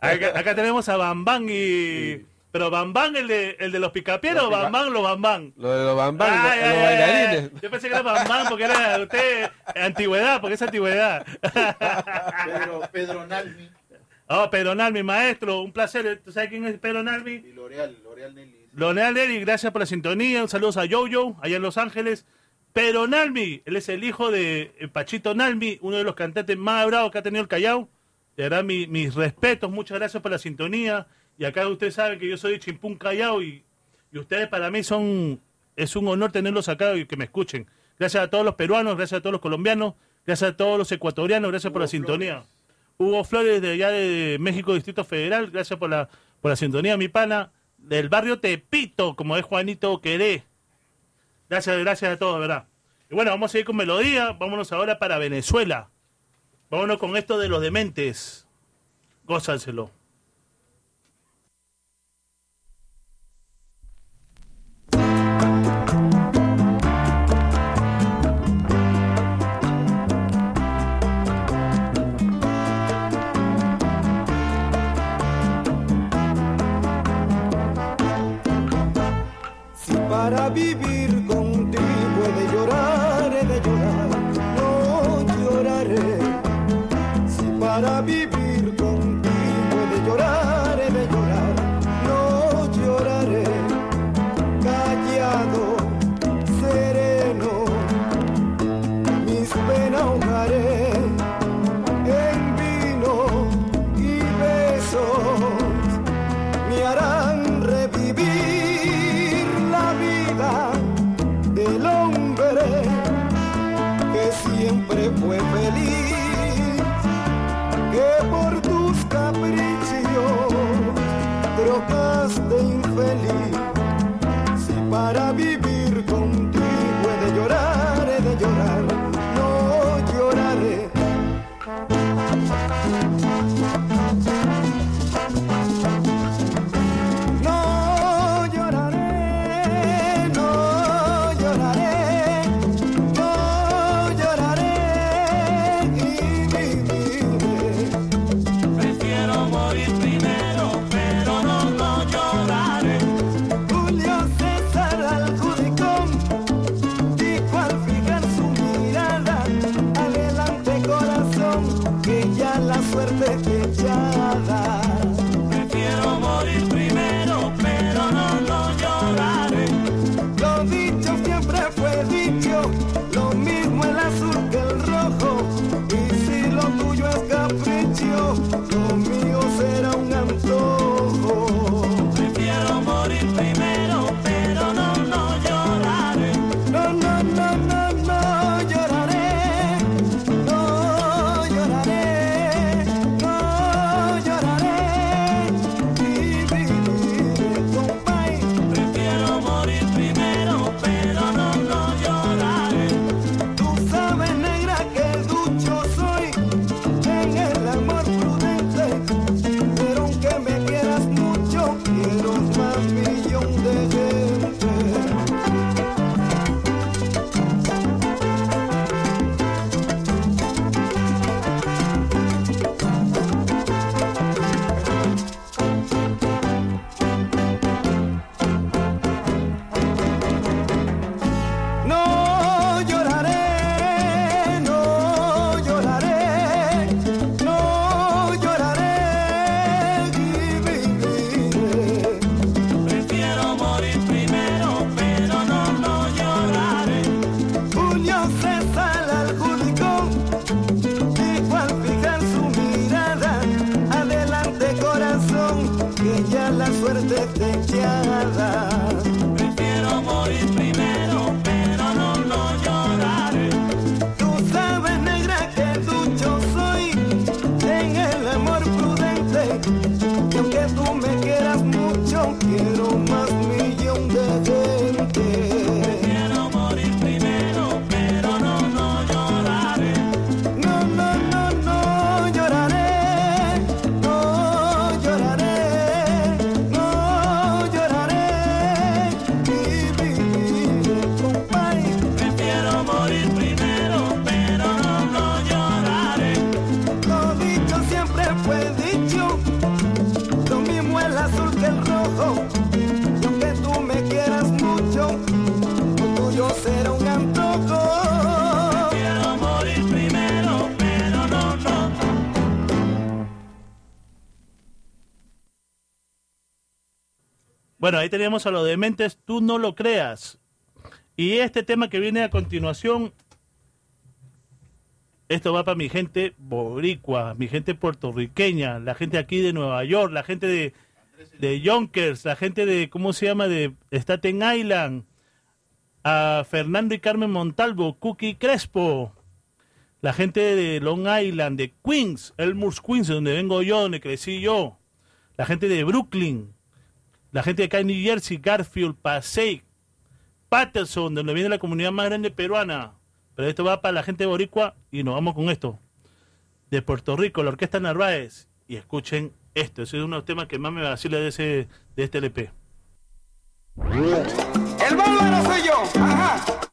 Acá, acá tenemos a Bambán y. Pero Bambán el de, el de los picapieros o Bambán los Bambán. Lo de los Bam Bam, Ay, los, bailarines. Yo pensé que era Bambán porque era usted antigüedad, porque es antigüedad. Pedro, Pedro Nalmi Oh, Pedro Nalmi, maestro, un placer. ¿Tú sabes quién es Pedro Nalmi? y L'Oreal, L'Oreal Nelly. Leonel Neri, gracias por la sintonía. Un saludo a Jojo, allá en Los Ángeles. Pero Nalmi, él es el hijo de eh, Pachito Nalmi, uno de los cantantes más bravos que ha tenido el Callao. De verdad, mi- mis respetos, muchas gracias por la sintonía. Y acá usted sabe que yo soy de Chimpún Callao y, y ustedes para mí son, es un honor tenerlos acá y que me escuchen. Gracias a todos los peruanos, gracias a todos los colombianos, gracias a todos los ecuatorianos, gracias por la sintonía. Hugo Flores de allá de México, Distrito Federal, gracias por la, por la sintonía, mi pana, del barrio Tepito, como es Juanito Queré. Gracias, gracias a todos, ¿verdad? Y bueno, vamos a seguir con melodía, vámonos ahora para Venezuela. Vámonos con esto de los dementes. Gózanselo. Para vivir Bueno, ahí teníamos a los dementes, tú no lo creas. Y este tema que viene a continuación, esto va para mi gente boricua, mi gente puertorriqueña, la gente aquí de Nueva York, la gente de, de Yonkers, la gente de, ¿cómo se llama?, de Staten Island, a Fernando y Carmen Montalvo, Cookie Crespo, la gente de Long Island, de Queens, Elmhurst, Queens, donde vengo yo, donde crecí yo, la gente de Brooklyn, la gente de acá en New Jersey, Garfield, Passaic, Patterson, donde viene la comunidad más grande peruana. Pero esto va para la gente boricua y nos vamos con esto. De Puerto Rico, la Orquesta Narváez. Y escuchen esto, ese es uno de los temas que más me vacila de, ese, de este LP. El bárbaro soy yo. Ajá.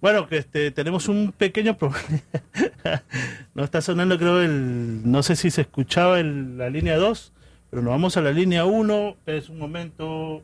Bueno, que este, tenemos un pequeño problema. no está sonando, creo, el. No sé si se escuchaba el- la línea 2, pero nos vamos a la línea 1. Es un momento.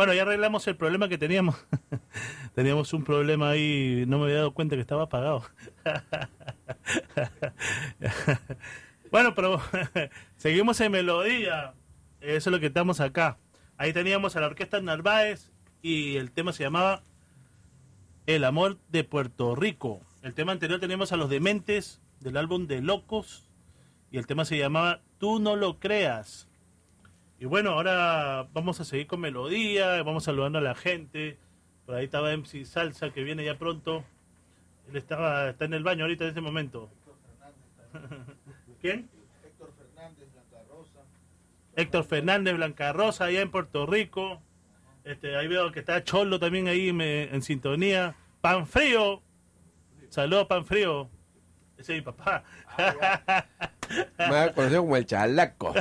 Bueno, ya arreglamos el problema que teníamos. teníamos un problema ahí, no me había dado cuenta que estaba apagado. bueno, pero seguimos en melodía. Eso es lo que estamos acá. Ahí teníamos a la orquesta Narváez y el tema se llamaba El amor de Puerto Rico. El tema anterior teníamos a los Dementes del álbum de Locos y el tema se llamaba Tú no lo creas. Y bueno, ahora vamos a seguir con melodía, vamos saludando a la gente. Por ahí estaba MC Salsa que viene ya pronto. Él estaba está en el baño ahorita en este momento. ¿Quién? Héctor Fernández, Blanca Rosa. Héctor Fernández Blanca Rosa allá en Puerto Rico. Este, ahí veo que está Cholo también ahí me- en sintonía. Pan frío. Saludos, pan frío. Ese es mi papá. Más conocido como el chalaco.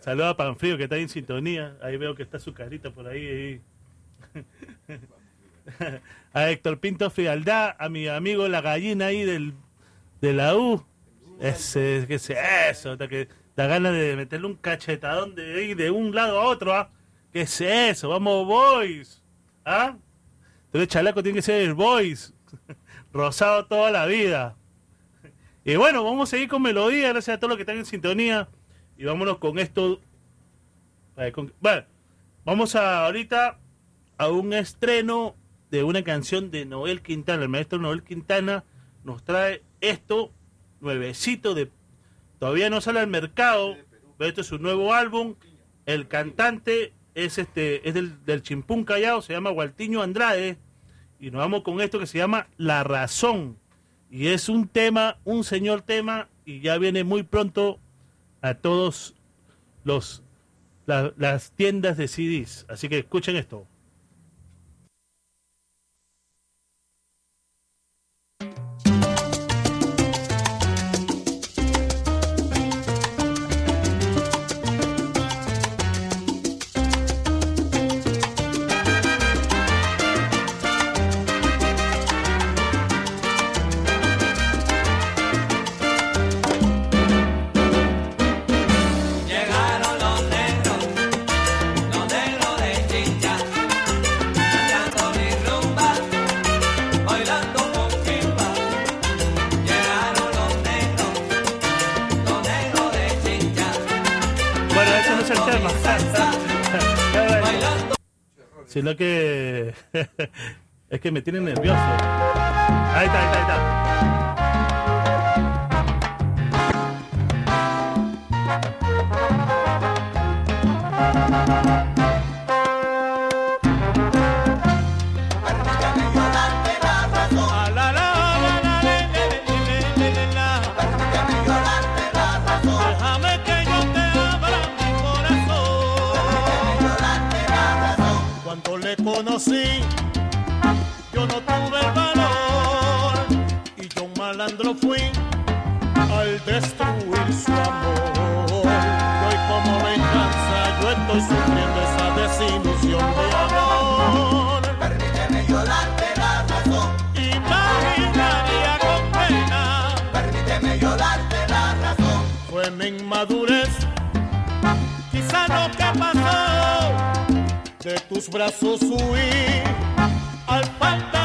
Saludos a Panfrío que está en sintonía. Ahí veo que está su carita por ahí. ahí. a Héctor Pinto Frialdad, a mi amigo la gallina ahí del, de la U. Ese, ¿qué es eso? Está, que, da ganas de meterle un cachetadón de ir de un lado a otro, ¿ah? ¿Qué es eso? Vamos, boys. ¿Ah? Entonces chalaco tiene que ser el boys. Rosado toda la vida. Y bueno, vamos a seguir con melodía, gracias a todos los que están en sintonía. Y vámonos con esto. Bueno, vamos a ahorita a un estreno de una canción de Noel Quintana. El maestro Noel Quintana nos trae esto, nuevecito de... Todavía no sale al mercado, pero esto es su nuevo álbum. El cantante es este es del, del Chimpún Callao, se llama Gualtiño Andrade. Y nos vamos con esto que se llama La Razón. Y es un tema, un señor tema, y ya viene muy pronto a todos los la- las tiendas de CDs. Así que escuchen esto. Sino que es que me tienen nervioso. Ahí está, ahí está, ahí está. Conocí, yo no tuve el valor y yo un malandro fui al destruir su amor. Y hoy como venganza yo estoy sufriendo brazos huí al faltar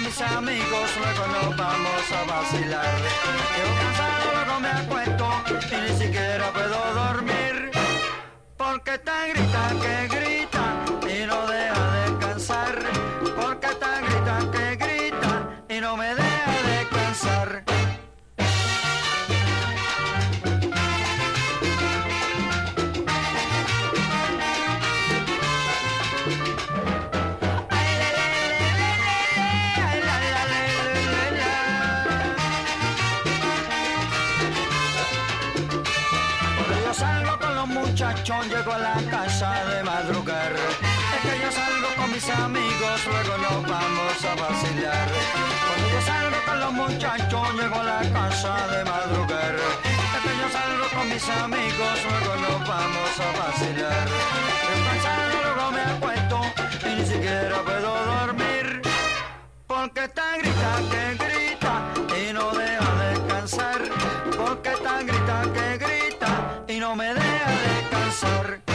mis amigos, luego nos vamos a vacilar. Llego cansado, luego me acuesto y ni siquiera puedo dormir. Porque está grita que grita y no deja descansar. Porque está grita que grita y no me deja descansar. De madrugar. Es que yo salgo con mis amigos, luego nos vamos a vacilar. Cansado, luego me acuesto y ni siquiera puedo dormir. Porque está grita que grita y no deja descansar. Porque está grita que grita y no me deja descansar.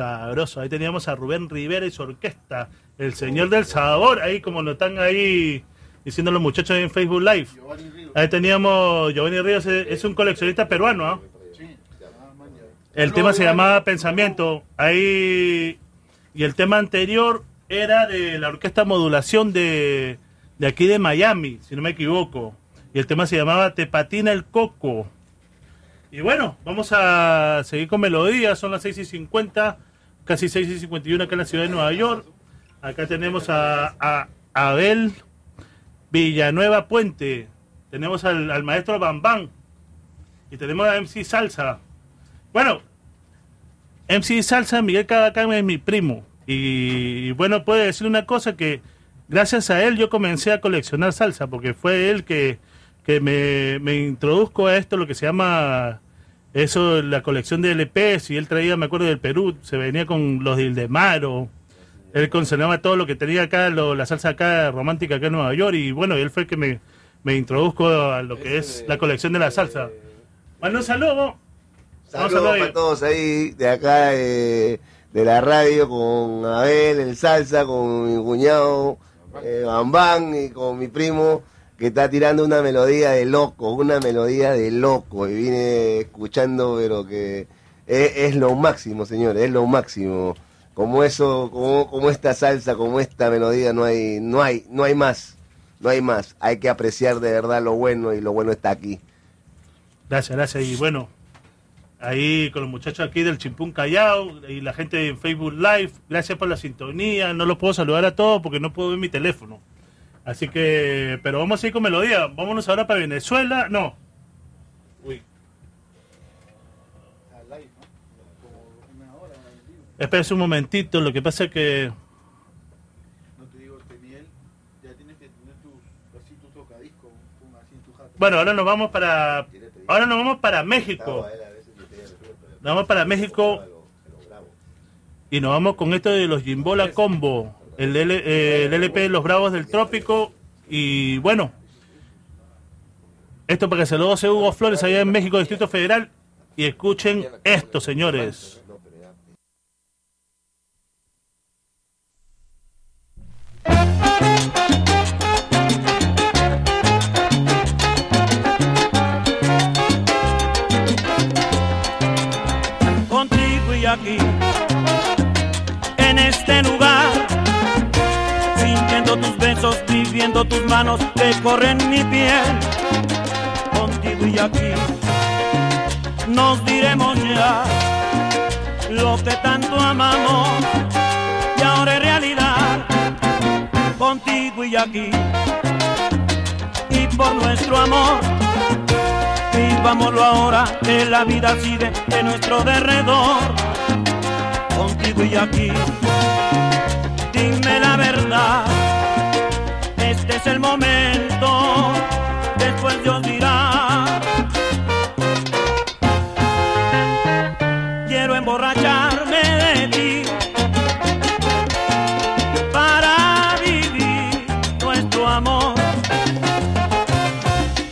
Ahí teníamos a Rubén Rivera y su orquesta, el señor del sabor, ahí como lo están ahí diciendo los muchachos en Facebook Live. Ahí teníamos Giovanni Ríos, es es un coleccionista peruano. ¿ah? El tema se llamaba Pensamiento. Ahí y el tema anterior era de la orquesta modulación de, de aquí de Miami, si no me equivoco. Y el tema se llamaba Te patina el coco. Y bueno, vamos a seguir con melodías. Son las 6 y 50, casi 6 y 51 acá en la ciudad de Nueva York. Acá tenemos a, Abel Villanueva Puente. Tenemos al, al maestro Bambán. Y tenemos a MC Salsa. Bueno, MC Salsa, Miguel Cabacán es mi primo. Y, bueno, puede decir una cosa que gracias a él yo comencé a coleccionar salsa, porque fue él que, que me, me introduzco a esto, lo que se llama eso, la colección de LPs. Y él traía, me acuerdo del Perú, se venía con los de Ildemaro. Él coleccionaba todo lo que tenía acá, lo- la salsa acá romántica acá en Nueva York. Y bueno, él fue el que me, me introdujo a lo que es la colección de la salsa. Manu, saludo. Saludos hablar para todos ahí de acá eh, de la radio con Abel, el salsa, con mi cuñado eh, Bambán y con mi primo que está tirando una melodía de loco, una melodía de loco. Y vine escuchando, pero que es, es lo máximo, señores, es lo máximo. Como eso, como, como esta salsa, como esta melodía, no hay, no hay, no hay más, no hay más. Hay que apreciar de verdad lo bueno y lo bueno está aquí. Gracias, gracias. Y bueno, ahí con los muchachos aquí del Chimpún Callao y la gente en Facebook Live, gracias por la sintonía. No los puedo saludar a todos porque no puedo ver mi teléfono. Así que, pero vamos a ir con melodía. Vámonos ahora para Venezuela. No. Uy. Espérese un momentito, lo que pasa es que... No te digo, Teniel, ya tienes que tener tus, así tu tocadiscos, pon así en tu jato. Bueno, ahora nos vamos para... Ahora nos vamos para México. Nos vamos para México y nos vamos con esto de los Jimbola Combo, el, L- eh, LP los Bravos del Trópico y bueno, esto para que se lo goce Hugo Flores allá en México, Distrito Federal y escuchen esto, señores. Viviendo tus manos que corren mi piel, contigo y aquí, nos diremos ya lo que tanto amamos y ahora es realidad, contigo y aquí, y por nuestro amor. Vivámoslo ahora, que la vida sigue de nuestro derredor. Contigo y aquí, dime la verdad. Este es el momento, después Dios dirá. Quiero emborracharme de ti para vivir nuestro amor.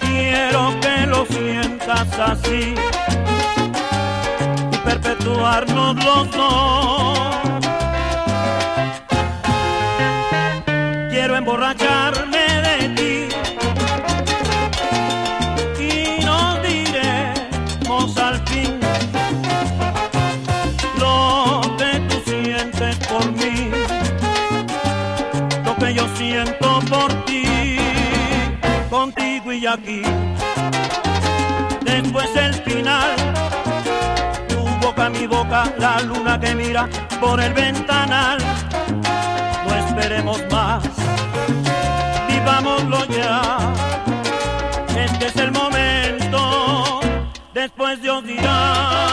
Quiero que lo sientas así y perpetuarnos los dos. emborracharme de ti y nos diremos al fin lo que tú sientes por mí, lo que yo siento por ti, contigo y aquí. Después el final, tu boca, mi boca, la luna que mira por el ventanal. No esperemos más resolvámoslo ya. Este es el momento, después Dios dirá.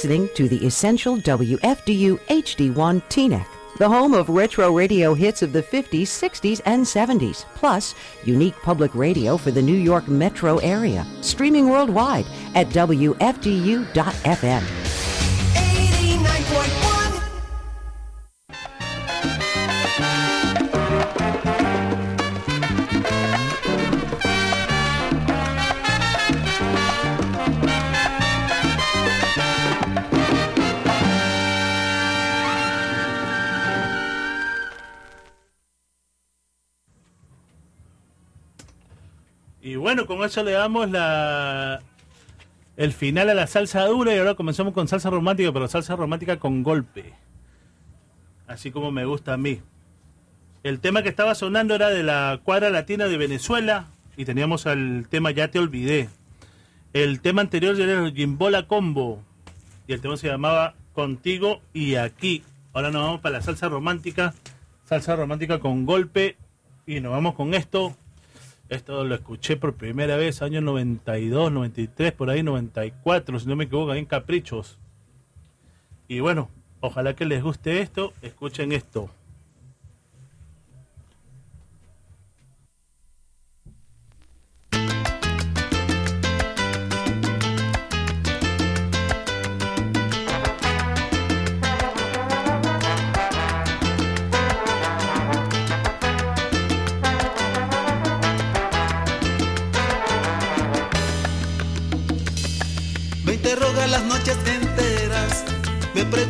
Listening to the Essential WFDU HD1 TNEC, the home of retro radio hits of the 50s, 60s, and 70s, plus unique public radio for the New York metro area, streaming worldwide at WFDU.FM. le damos la el final a la salsa dura y ahora comenzamos con salsa romántica, pero salsa romántica con golpe. Así como me gusta a mí. El tema que estaba sonando era de la cuadra latina de Venezuela y teníamos el tema Ya te olvidé. El tema anterior era el Gimbola Combo y el tema se llamaba Contigo y aquí. Ahora nos vamos para la salsa romántica, salsa romántica con golpe y nos vamos con esto. Esto lo escuché por primera vez año 92, 93, por ahí 94, si no me equivoco, ahí en Caprichos. Y bueno, ojalá que les guste esto, escuchen esto.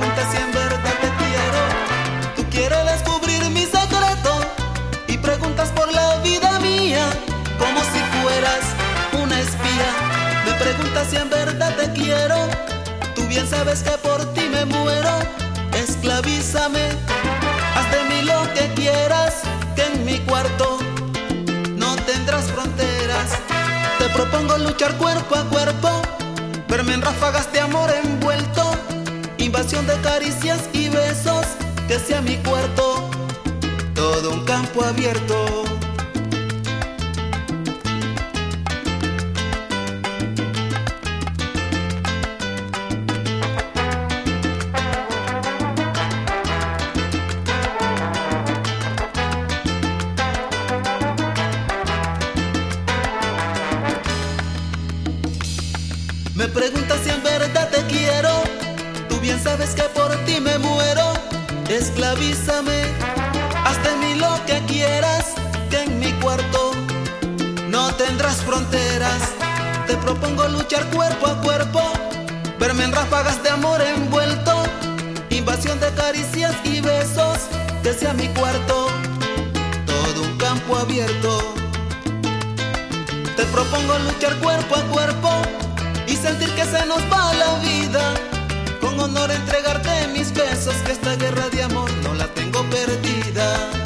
Me pregunta si en verdad te quiero. Tú quieres descubrir mi secreto y preguntas por la vida mía, como si fueras una espía. Me preguntas si en verdad te quiero. Tú bien sabes que por ti me muero. Esclavízame, haz de mí lo que quieras, que en mi cuarto no tendrás fronteras. Te propongo luchar cuerpo a cuerpo verme en ráfagas de amor envuelto, de caricias y besos, que sea mi cuarto, todo un campo abierto. Esclavízame, haz de mí lo que quieras. Que en mi cuarto no tendrás fronteras. Te propongo luchar cuerpo a cuerpo. Verme en ráfagas de amor envuelto. Invasión de caricias y besos. Que sea mi cuarto todo un campo abierto. Te propongo luchar cuerpo a cuerpo y sentir que se nos va la vida. Honor entregarte mis besos, que esta guerra de amor no la tengo perdida.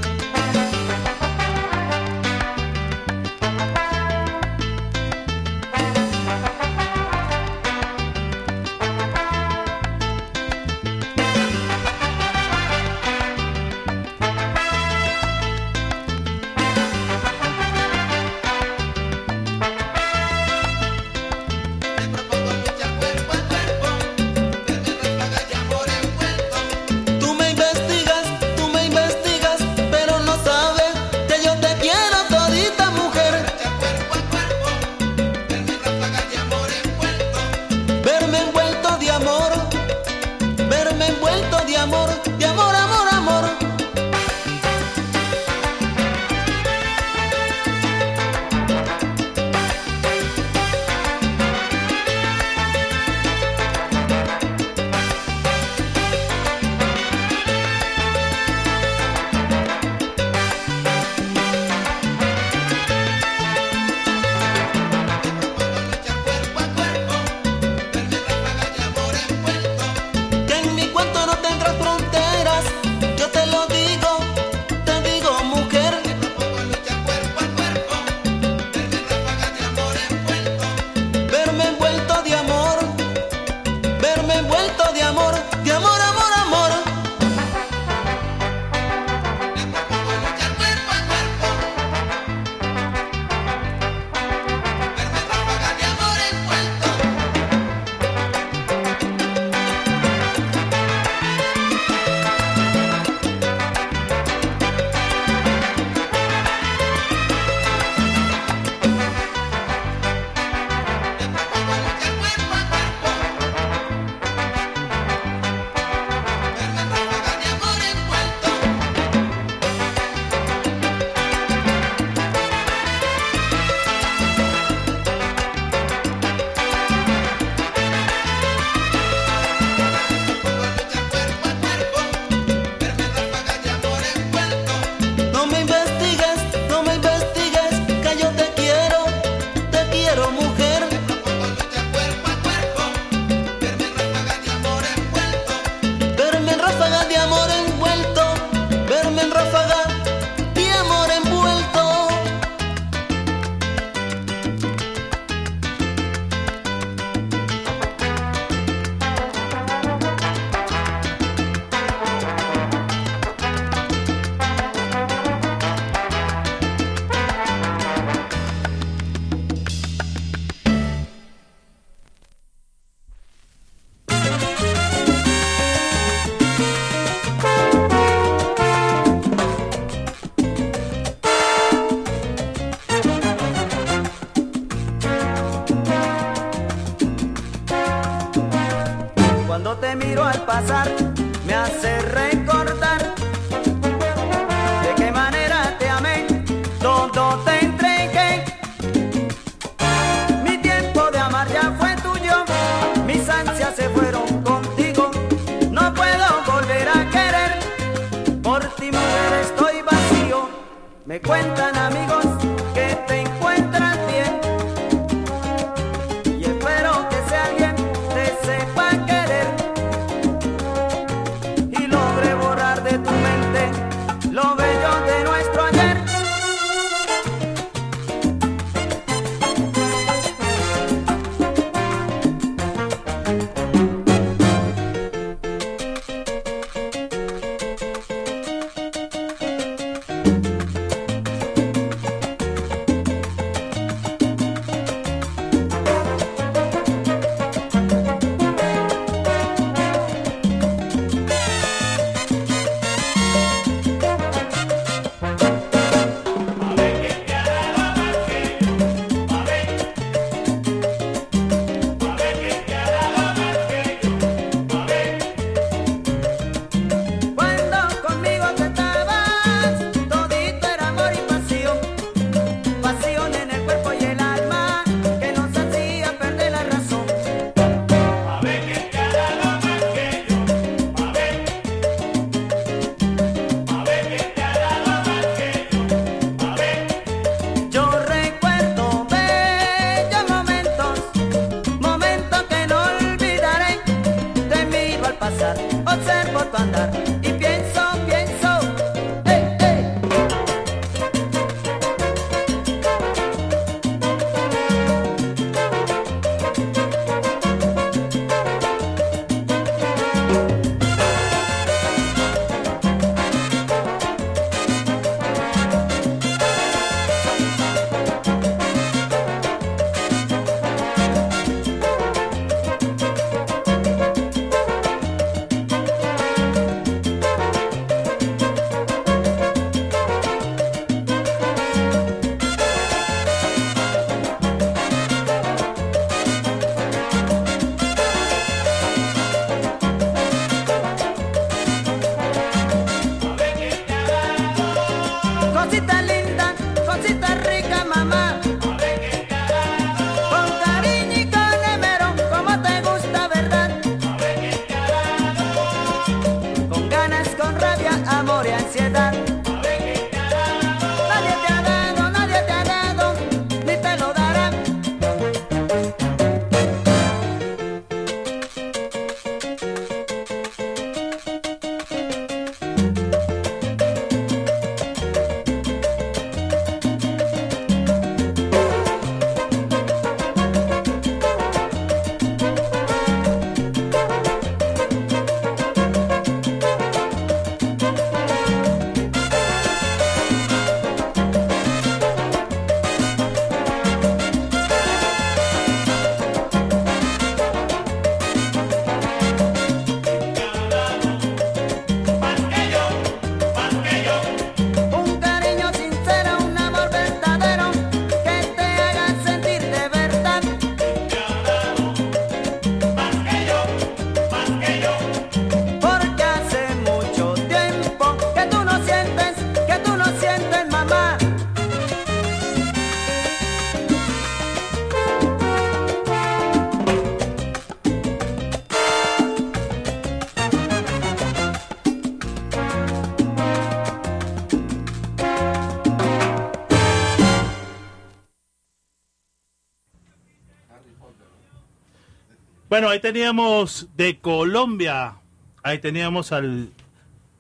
Bueno, ahí teníamos de Colombia. Ahí teníamos al,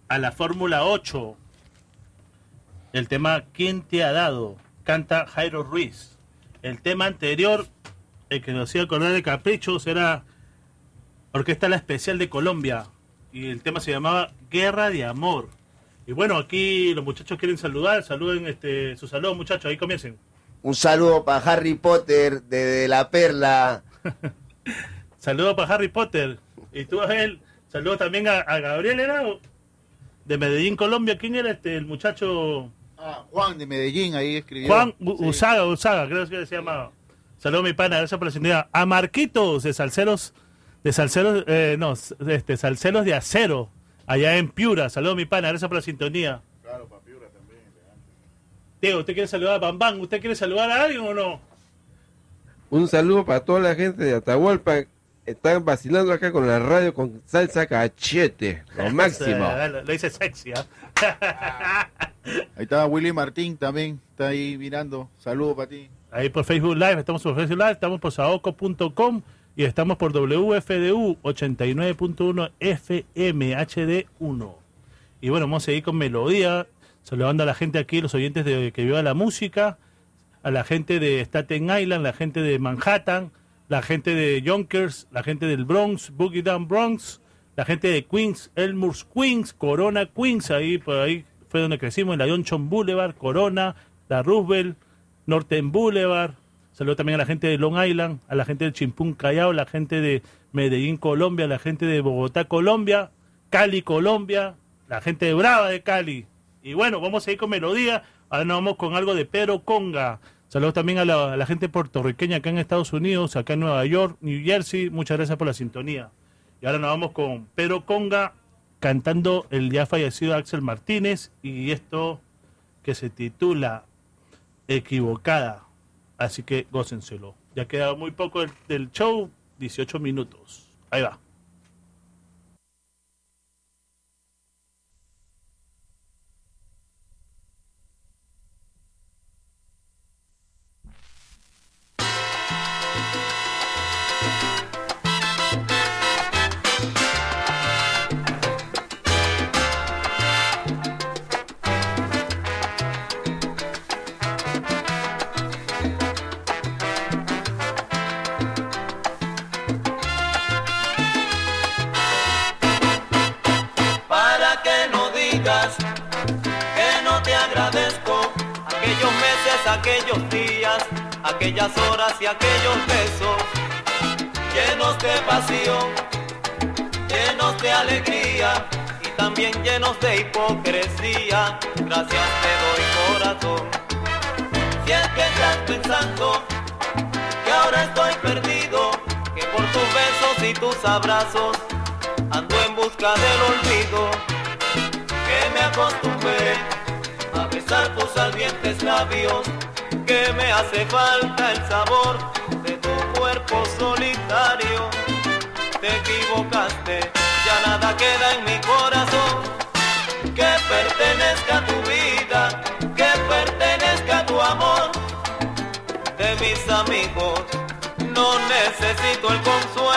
a la Fórmula 8. El tema ¿Quién te ha dado? Canta Jairo Ruiz. El tema anterior, el que nos hacía acordar de Caprichos, era Orquesta La Especial de Colombia. Y el tema se llamaba Guerra de Amor. Y bueno, aquí los muchachos quieren saludar. Saluden este, su saludo, muchachos. Ahí comiencen. Un saludo para Harry Potter de, La Perla. Saludos para Harry Potter. Y tú, Abel, saludos también a, a Gabriel, ¿era? De Medellín, Colombia. ¿Quién era este, el muchacho? Ah, Juan de Medellín, ahí escribió. Juan Sí. Usaga, Usaga, creo que se llama. Saludos, mi pana, gracias por la sintonía. A Marquitos de Salceros De Salceros, eh, no, este, Salceros de Acero, allá en Piura. Saludos, mi pana, gracias por la sintonía. Claro, para Piura también. Teo, ¿usted quiere saludar a Bambán? ¿Usted quiere saludar a alguien o no? Un saludo para toda la gente de Atahualpa. Están vacilando acá con la radio con salsa cachete. Lo máximo. Lo, dice sexy, ¿ah? Ahí está Willy Martín también, está ahí mirando. Saludos para ti. Ahí por Facebook Live, estamos por Facebook Live, estamos por saoco.com y estamos por WFDU 89.1 FM HD1. Y bueno, vamos a seguir con melodía, saludando a la gente aquí, los oyentes de que viva la música, a la gente de Staten Island, la gente de Manhattan, la gente de Yonkers, la gente del Bronx, Boogie Down Bronx, la gente de Queens, Elmhurst Queens, Corona Queens, ahí por ahí fue donde crecimos, en la Johnson Boulevard, Corona, la Roosevelt, Norton Boulevard. Saludo también a la gente de Long Island, a la gente de Chimpún Callao, la gente de Medellín, Colombia, la gente de Bogotá, Colombia, Cali, Colombia, la gente de Brava de Cali. Y bueno, vamos a ir con melodía. Ahora nos vamos con algo de Pedro Conga. Saludos también a la, gente puertorriqueña acá en Estados Unidos, acá en Nueva York, New Jersey. Muchas gracias por la sintonía. Y ahora nos vamos con Pedro Conga cantando el ya fallecido Axel Martínez y esto que se titula Equivocada. Así que gócenselo. Ya queda muy poco del, del show, 18 minutos. Ahí va. Aquellas horas y aquellos besos llenos de pasión, llenos de alegría y también llenos de hipocresía. Gracias te doy corazón. Si es que estás pensando que ahora estoy perdido, que por tus besos y tus abrazos ando en busca del olvido que me acostumbré a besar tus ardientes labios que me hace falta el sabor de tu cuerpo solitario. Te equivocaste ya nada queda en mi corazón. Que pertenezca a tu vida que pertenezca a tu amor. De mis amigos no necesito el consuelo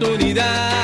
oportunidad.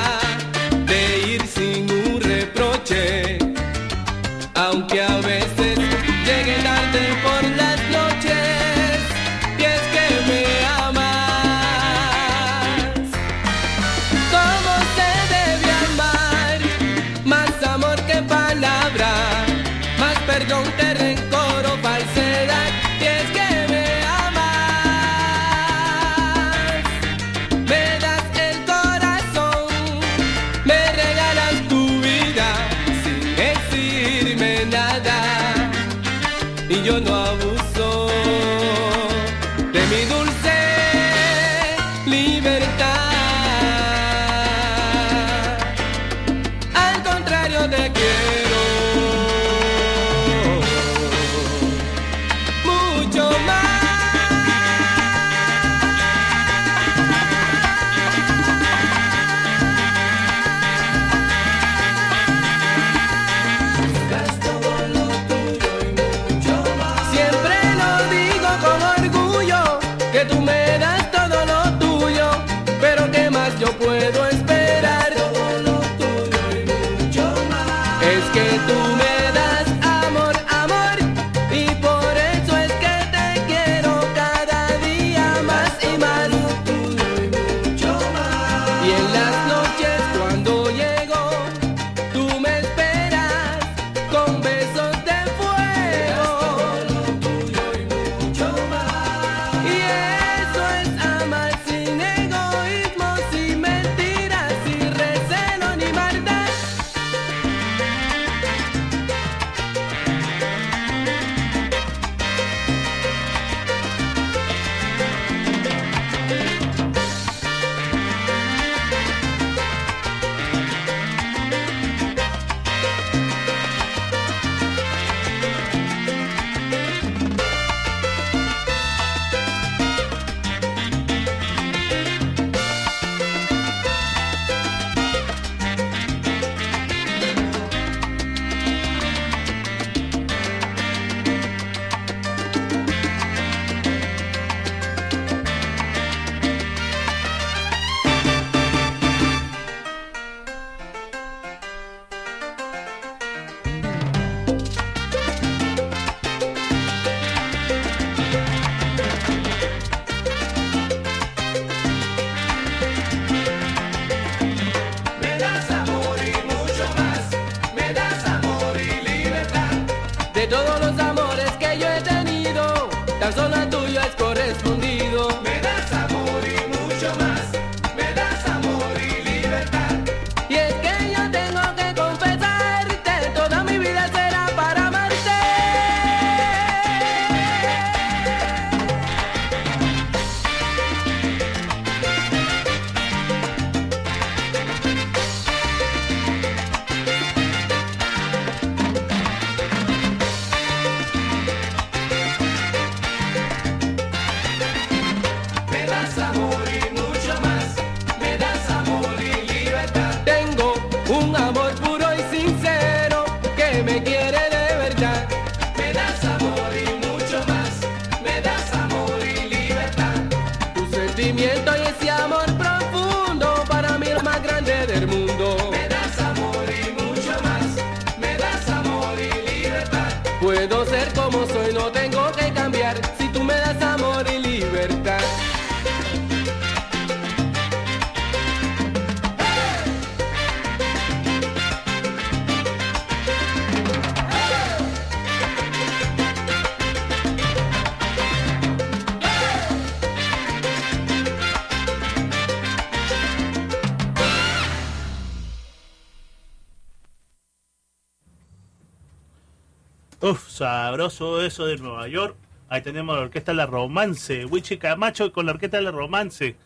sabroso eso de Nueva York. Ahí tenemos la orquesta La Romance, Wichi Camacho con la orquesta La Romance.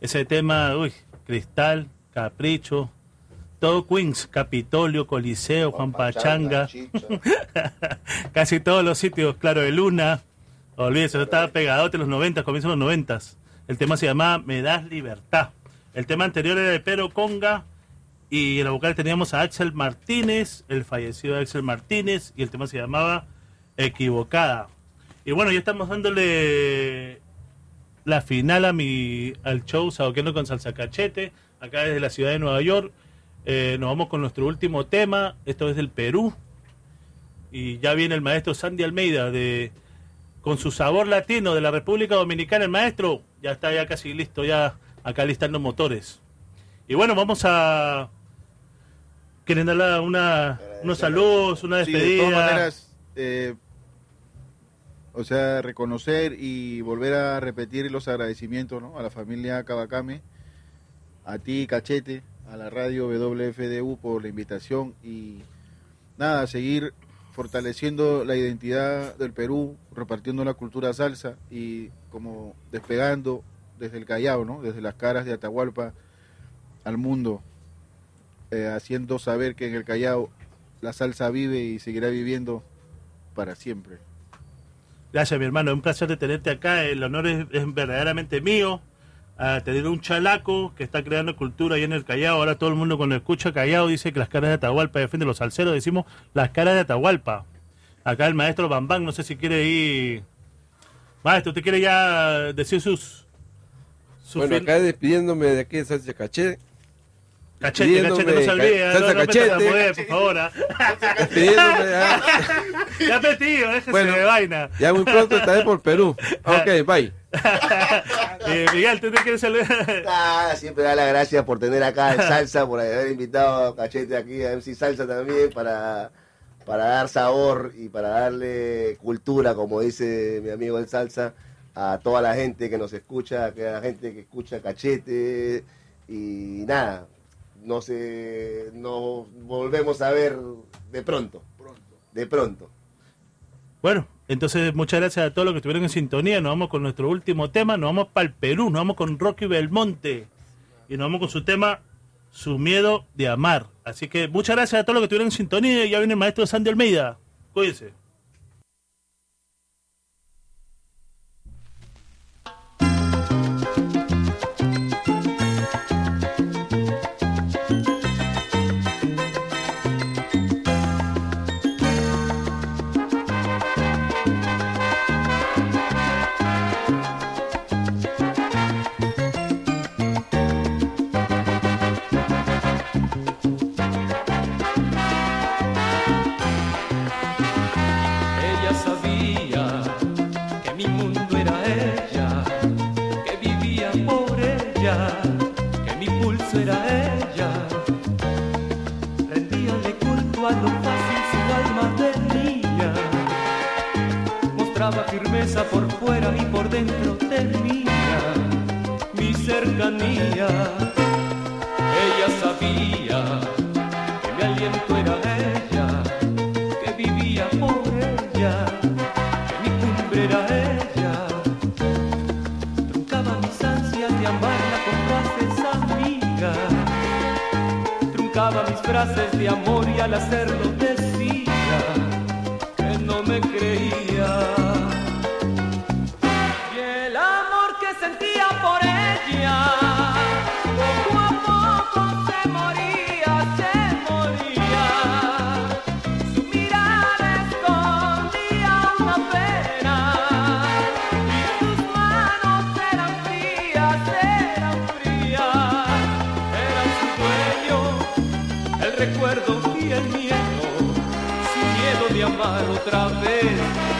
Ese tema, uy, Cristal, Capricho, todo Queens, Capitolio, Coliseo, Juan, Pachanga, casi todos los sitios, claro, de Luna. Olvídese, yo estaba pegadote en los 90, comienzan los 90. El tema se llamaba Me das libertad. El tema anterior era de Pero Conga. Y en la vocal teníamos a Axel Martínez, el fallecido Axel Martínez. Y el tema se llamaba equivocada. Y bueno, ya estamos dándole la final a mi, al show Sadoqueando con Salsa Cachete, acá desde la ciudad de Nueva York. Eh, nos vamos con nuestro último tema, esto es del Perú. Y ya viene el maestro Sandy Almeida de con su sabor latino de la República Dominicana, el maestro ya está ya casi listo, ya acá listando motores. Y bueno, vamos a quieren darle una, unos saludos, una despedida. Sí, de o sea, reconocer y volver a repetir los agradecimientos ¿no? a la familia Cabacame, a ti, Cachete, a la radio WFDU por la invitación y nada, seguir fortaleciendo la identidad del Perú, repartiendo la cultura salsa y como despegando desde el Callao, ¿no? desde las caras de Atahualpa al mundo, eh, haciendo saber que en el Callao la salsa vive y seguirá viviendo para siempre. Gracias, mi hermano. Un placer de tenerte acá. El honor es, es verdaderamente mío. A tener un chalaco que está creando cultura ahí en el Callao. Ahora todo el mundo cuando escucha Callao dice que las caras de Atahualpa defienden los salseros. Decimos las caras de Atahualpa. Acá el maestro Bambán, no sé si quiere ir. Maestro, ¿usted quiere ya decir sus. sus Bueno, fin- acá despidiéndome de aquí de Salsa Cachete. Cachete, cachete, no se no, Cachete. mujer, por favor. ¿ah? Ah. ya metido, déjese Bueno, de vaina. Ya muy pronto estaré por Perú. Ok, bye. Eh, Miguel, ¿tú te quieres saludar? Nada, siempre da las gracias por tener acá el Salsa, por haber invitado a Cachete aquí, a MC Salsa también, para, para dar sabor y para darle cultura, como dice mi amigo el Salsa, a toda la gente que nos escucha, a la gente que escucha Cachete y nada, no sé, nos volvemos a ver de pronto, de pronto. Bueno, entonces muchas gracias a todos los que estuvieron en sintonía. Nos vamos con nuestro último tema. Nos vamos para el Perú. Nos vamos con Rocky Belmonte. Y nos vamos con su tema Su miedo de amar. Así que muchas gracias a todos los que estuvieron en sintonía. Ya viene el maestro Sandy Almeida. Cuídense. Firmeza por fuera y por dentro tenía mi cercanía. Ella sabía que mi aliento era ella que vivía por ella, que mi cumbre era ella. Truncaba mis ansias de amarla con frases amigas. Truncaba mis frases de amor y al hacerlo decía que no me creía. Sentía por ella, poco a poco se moría, se moría. Su mirada escondía una pena y sus manos eran frías, eran frías. Eran su dueño, el recuerdo y el miedo, su miedo de amar otra vez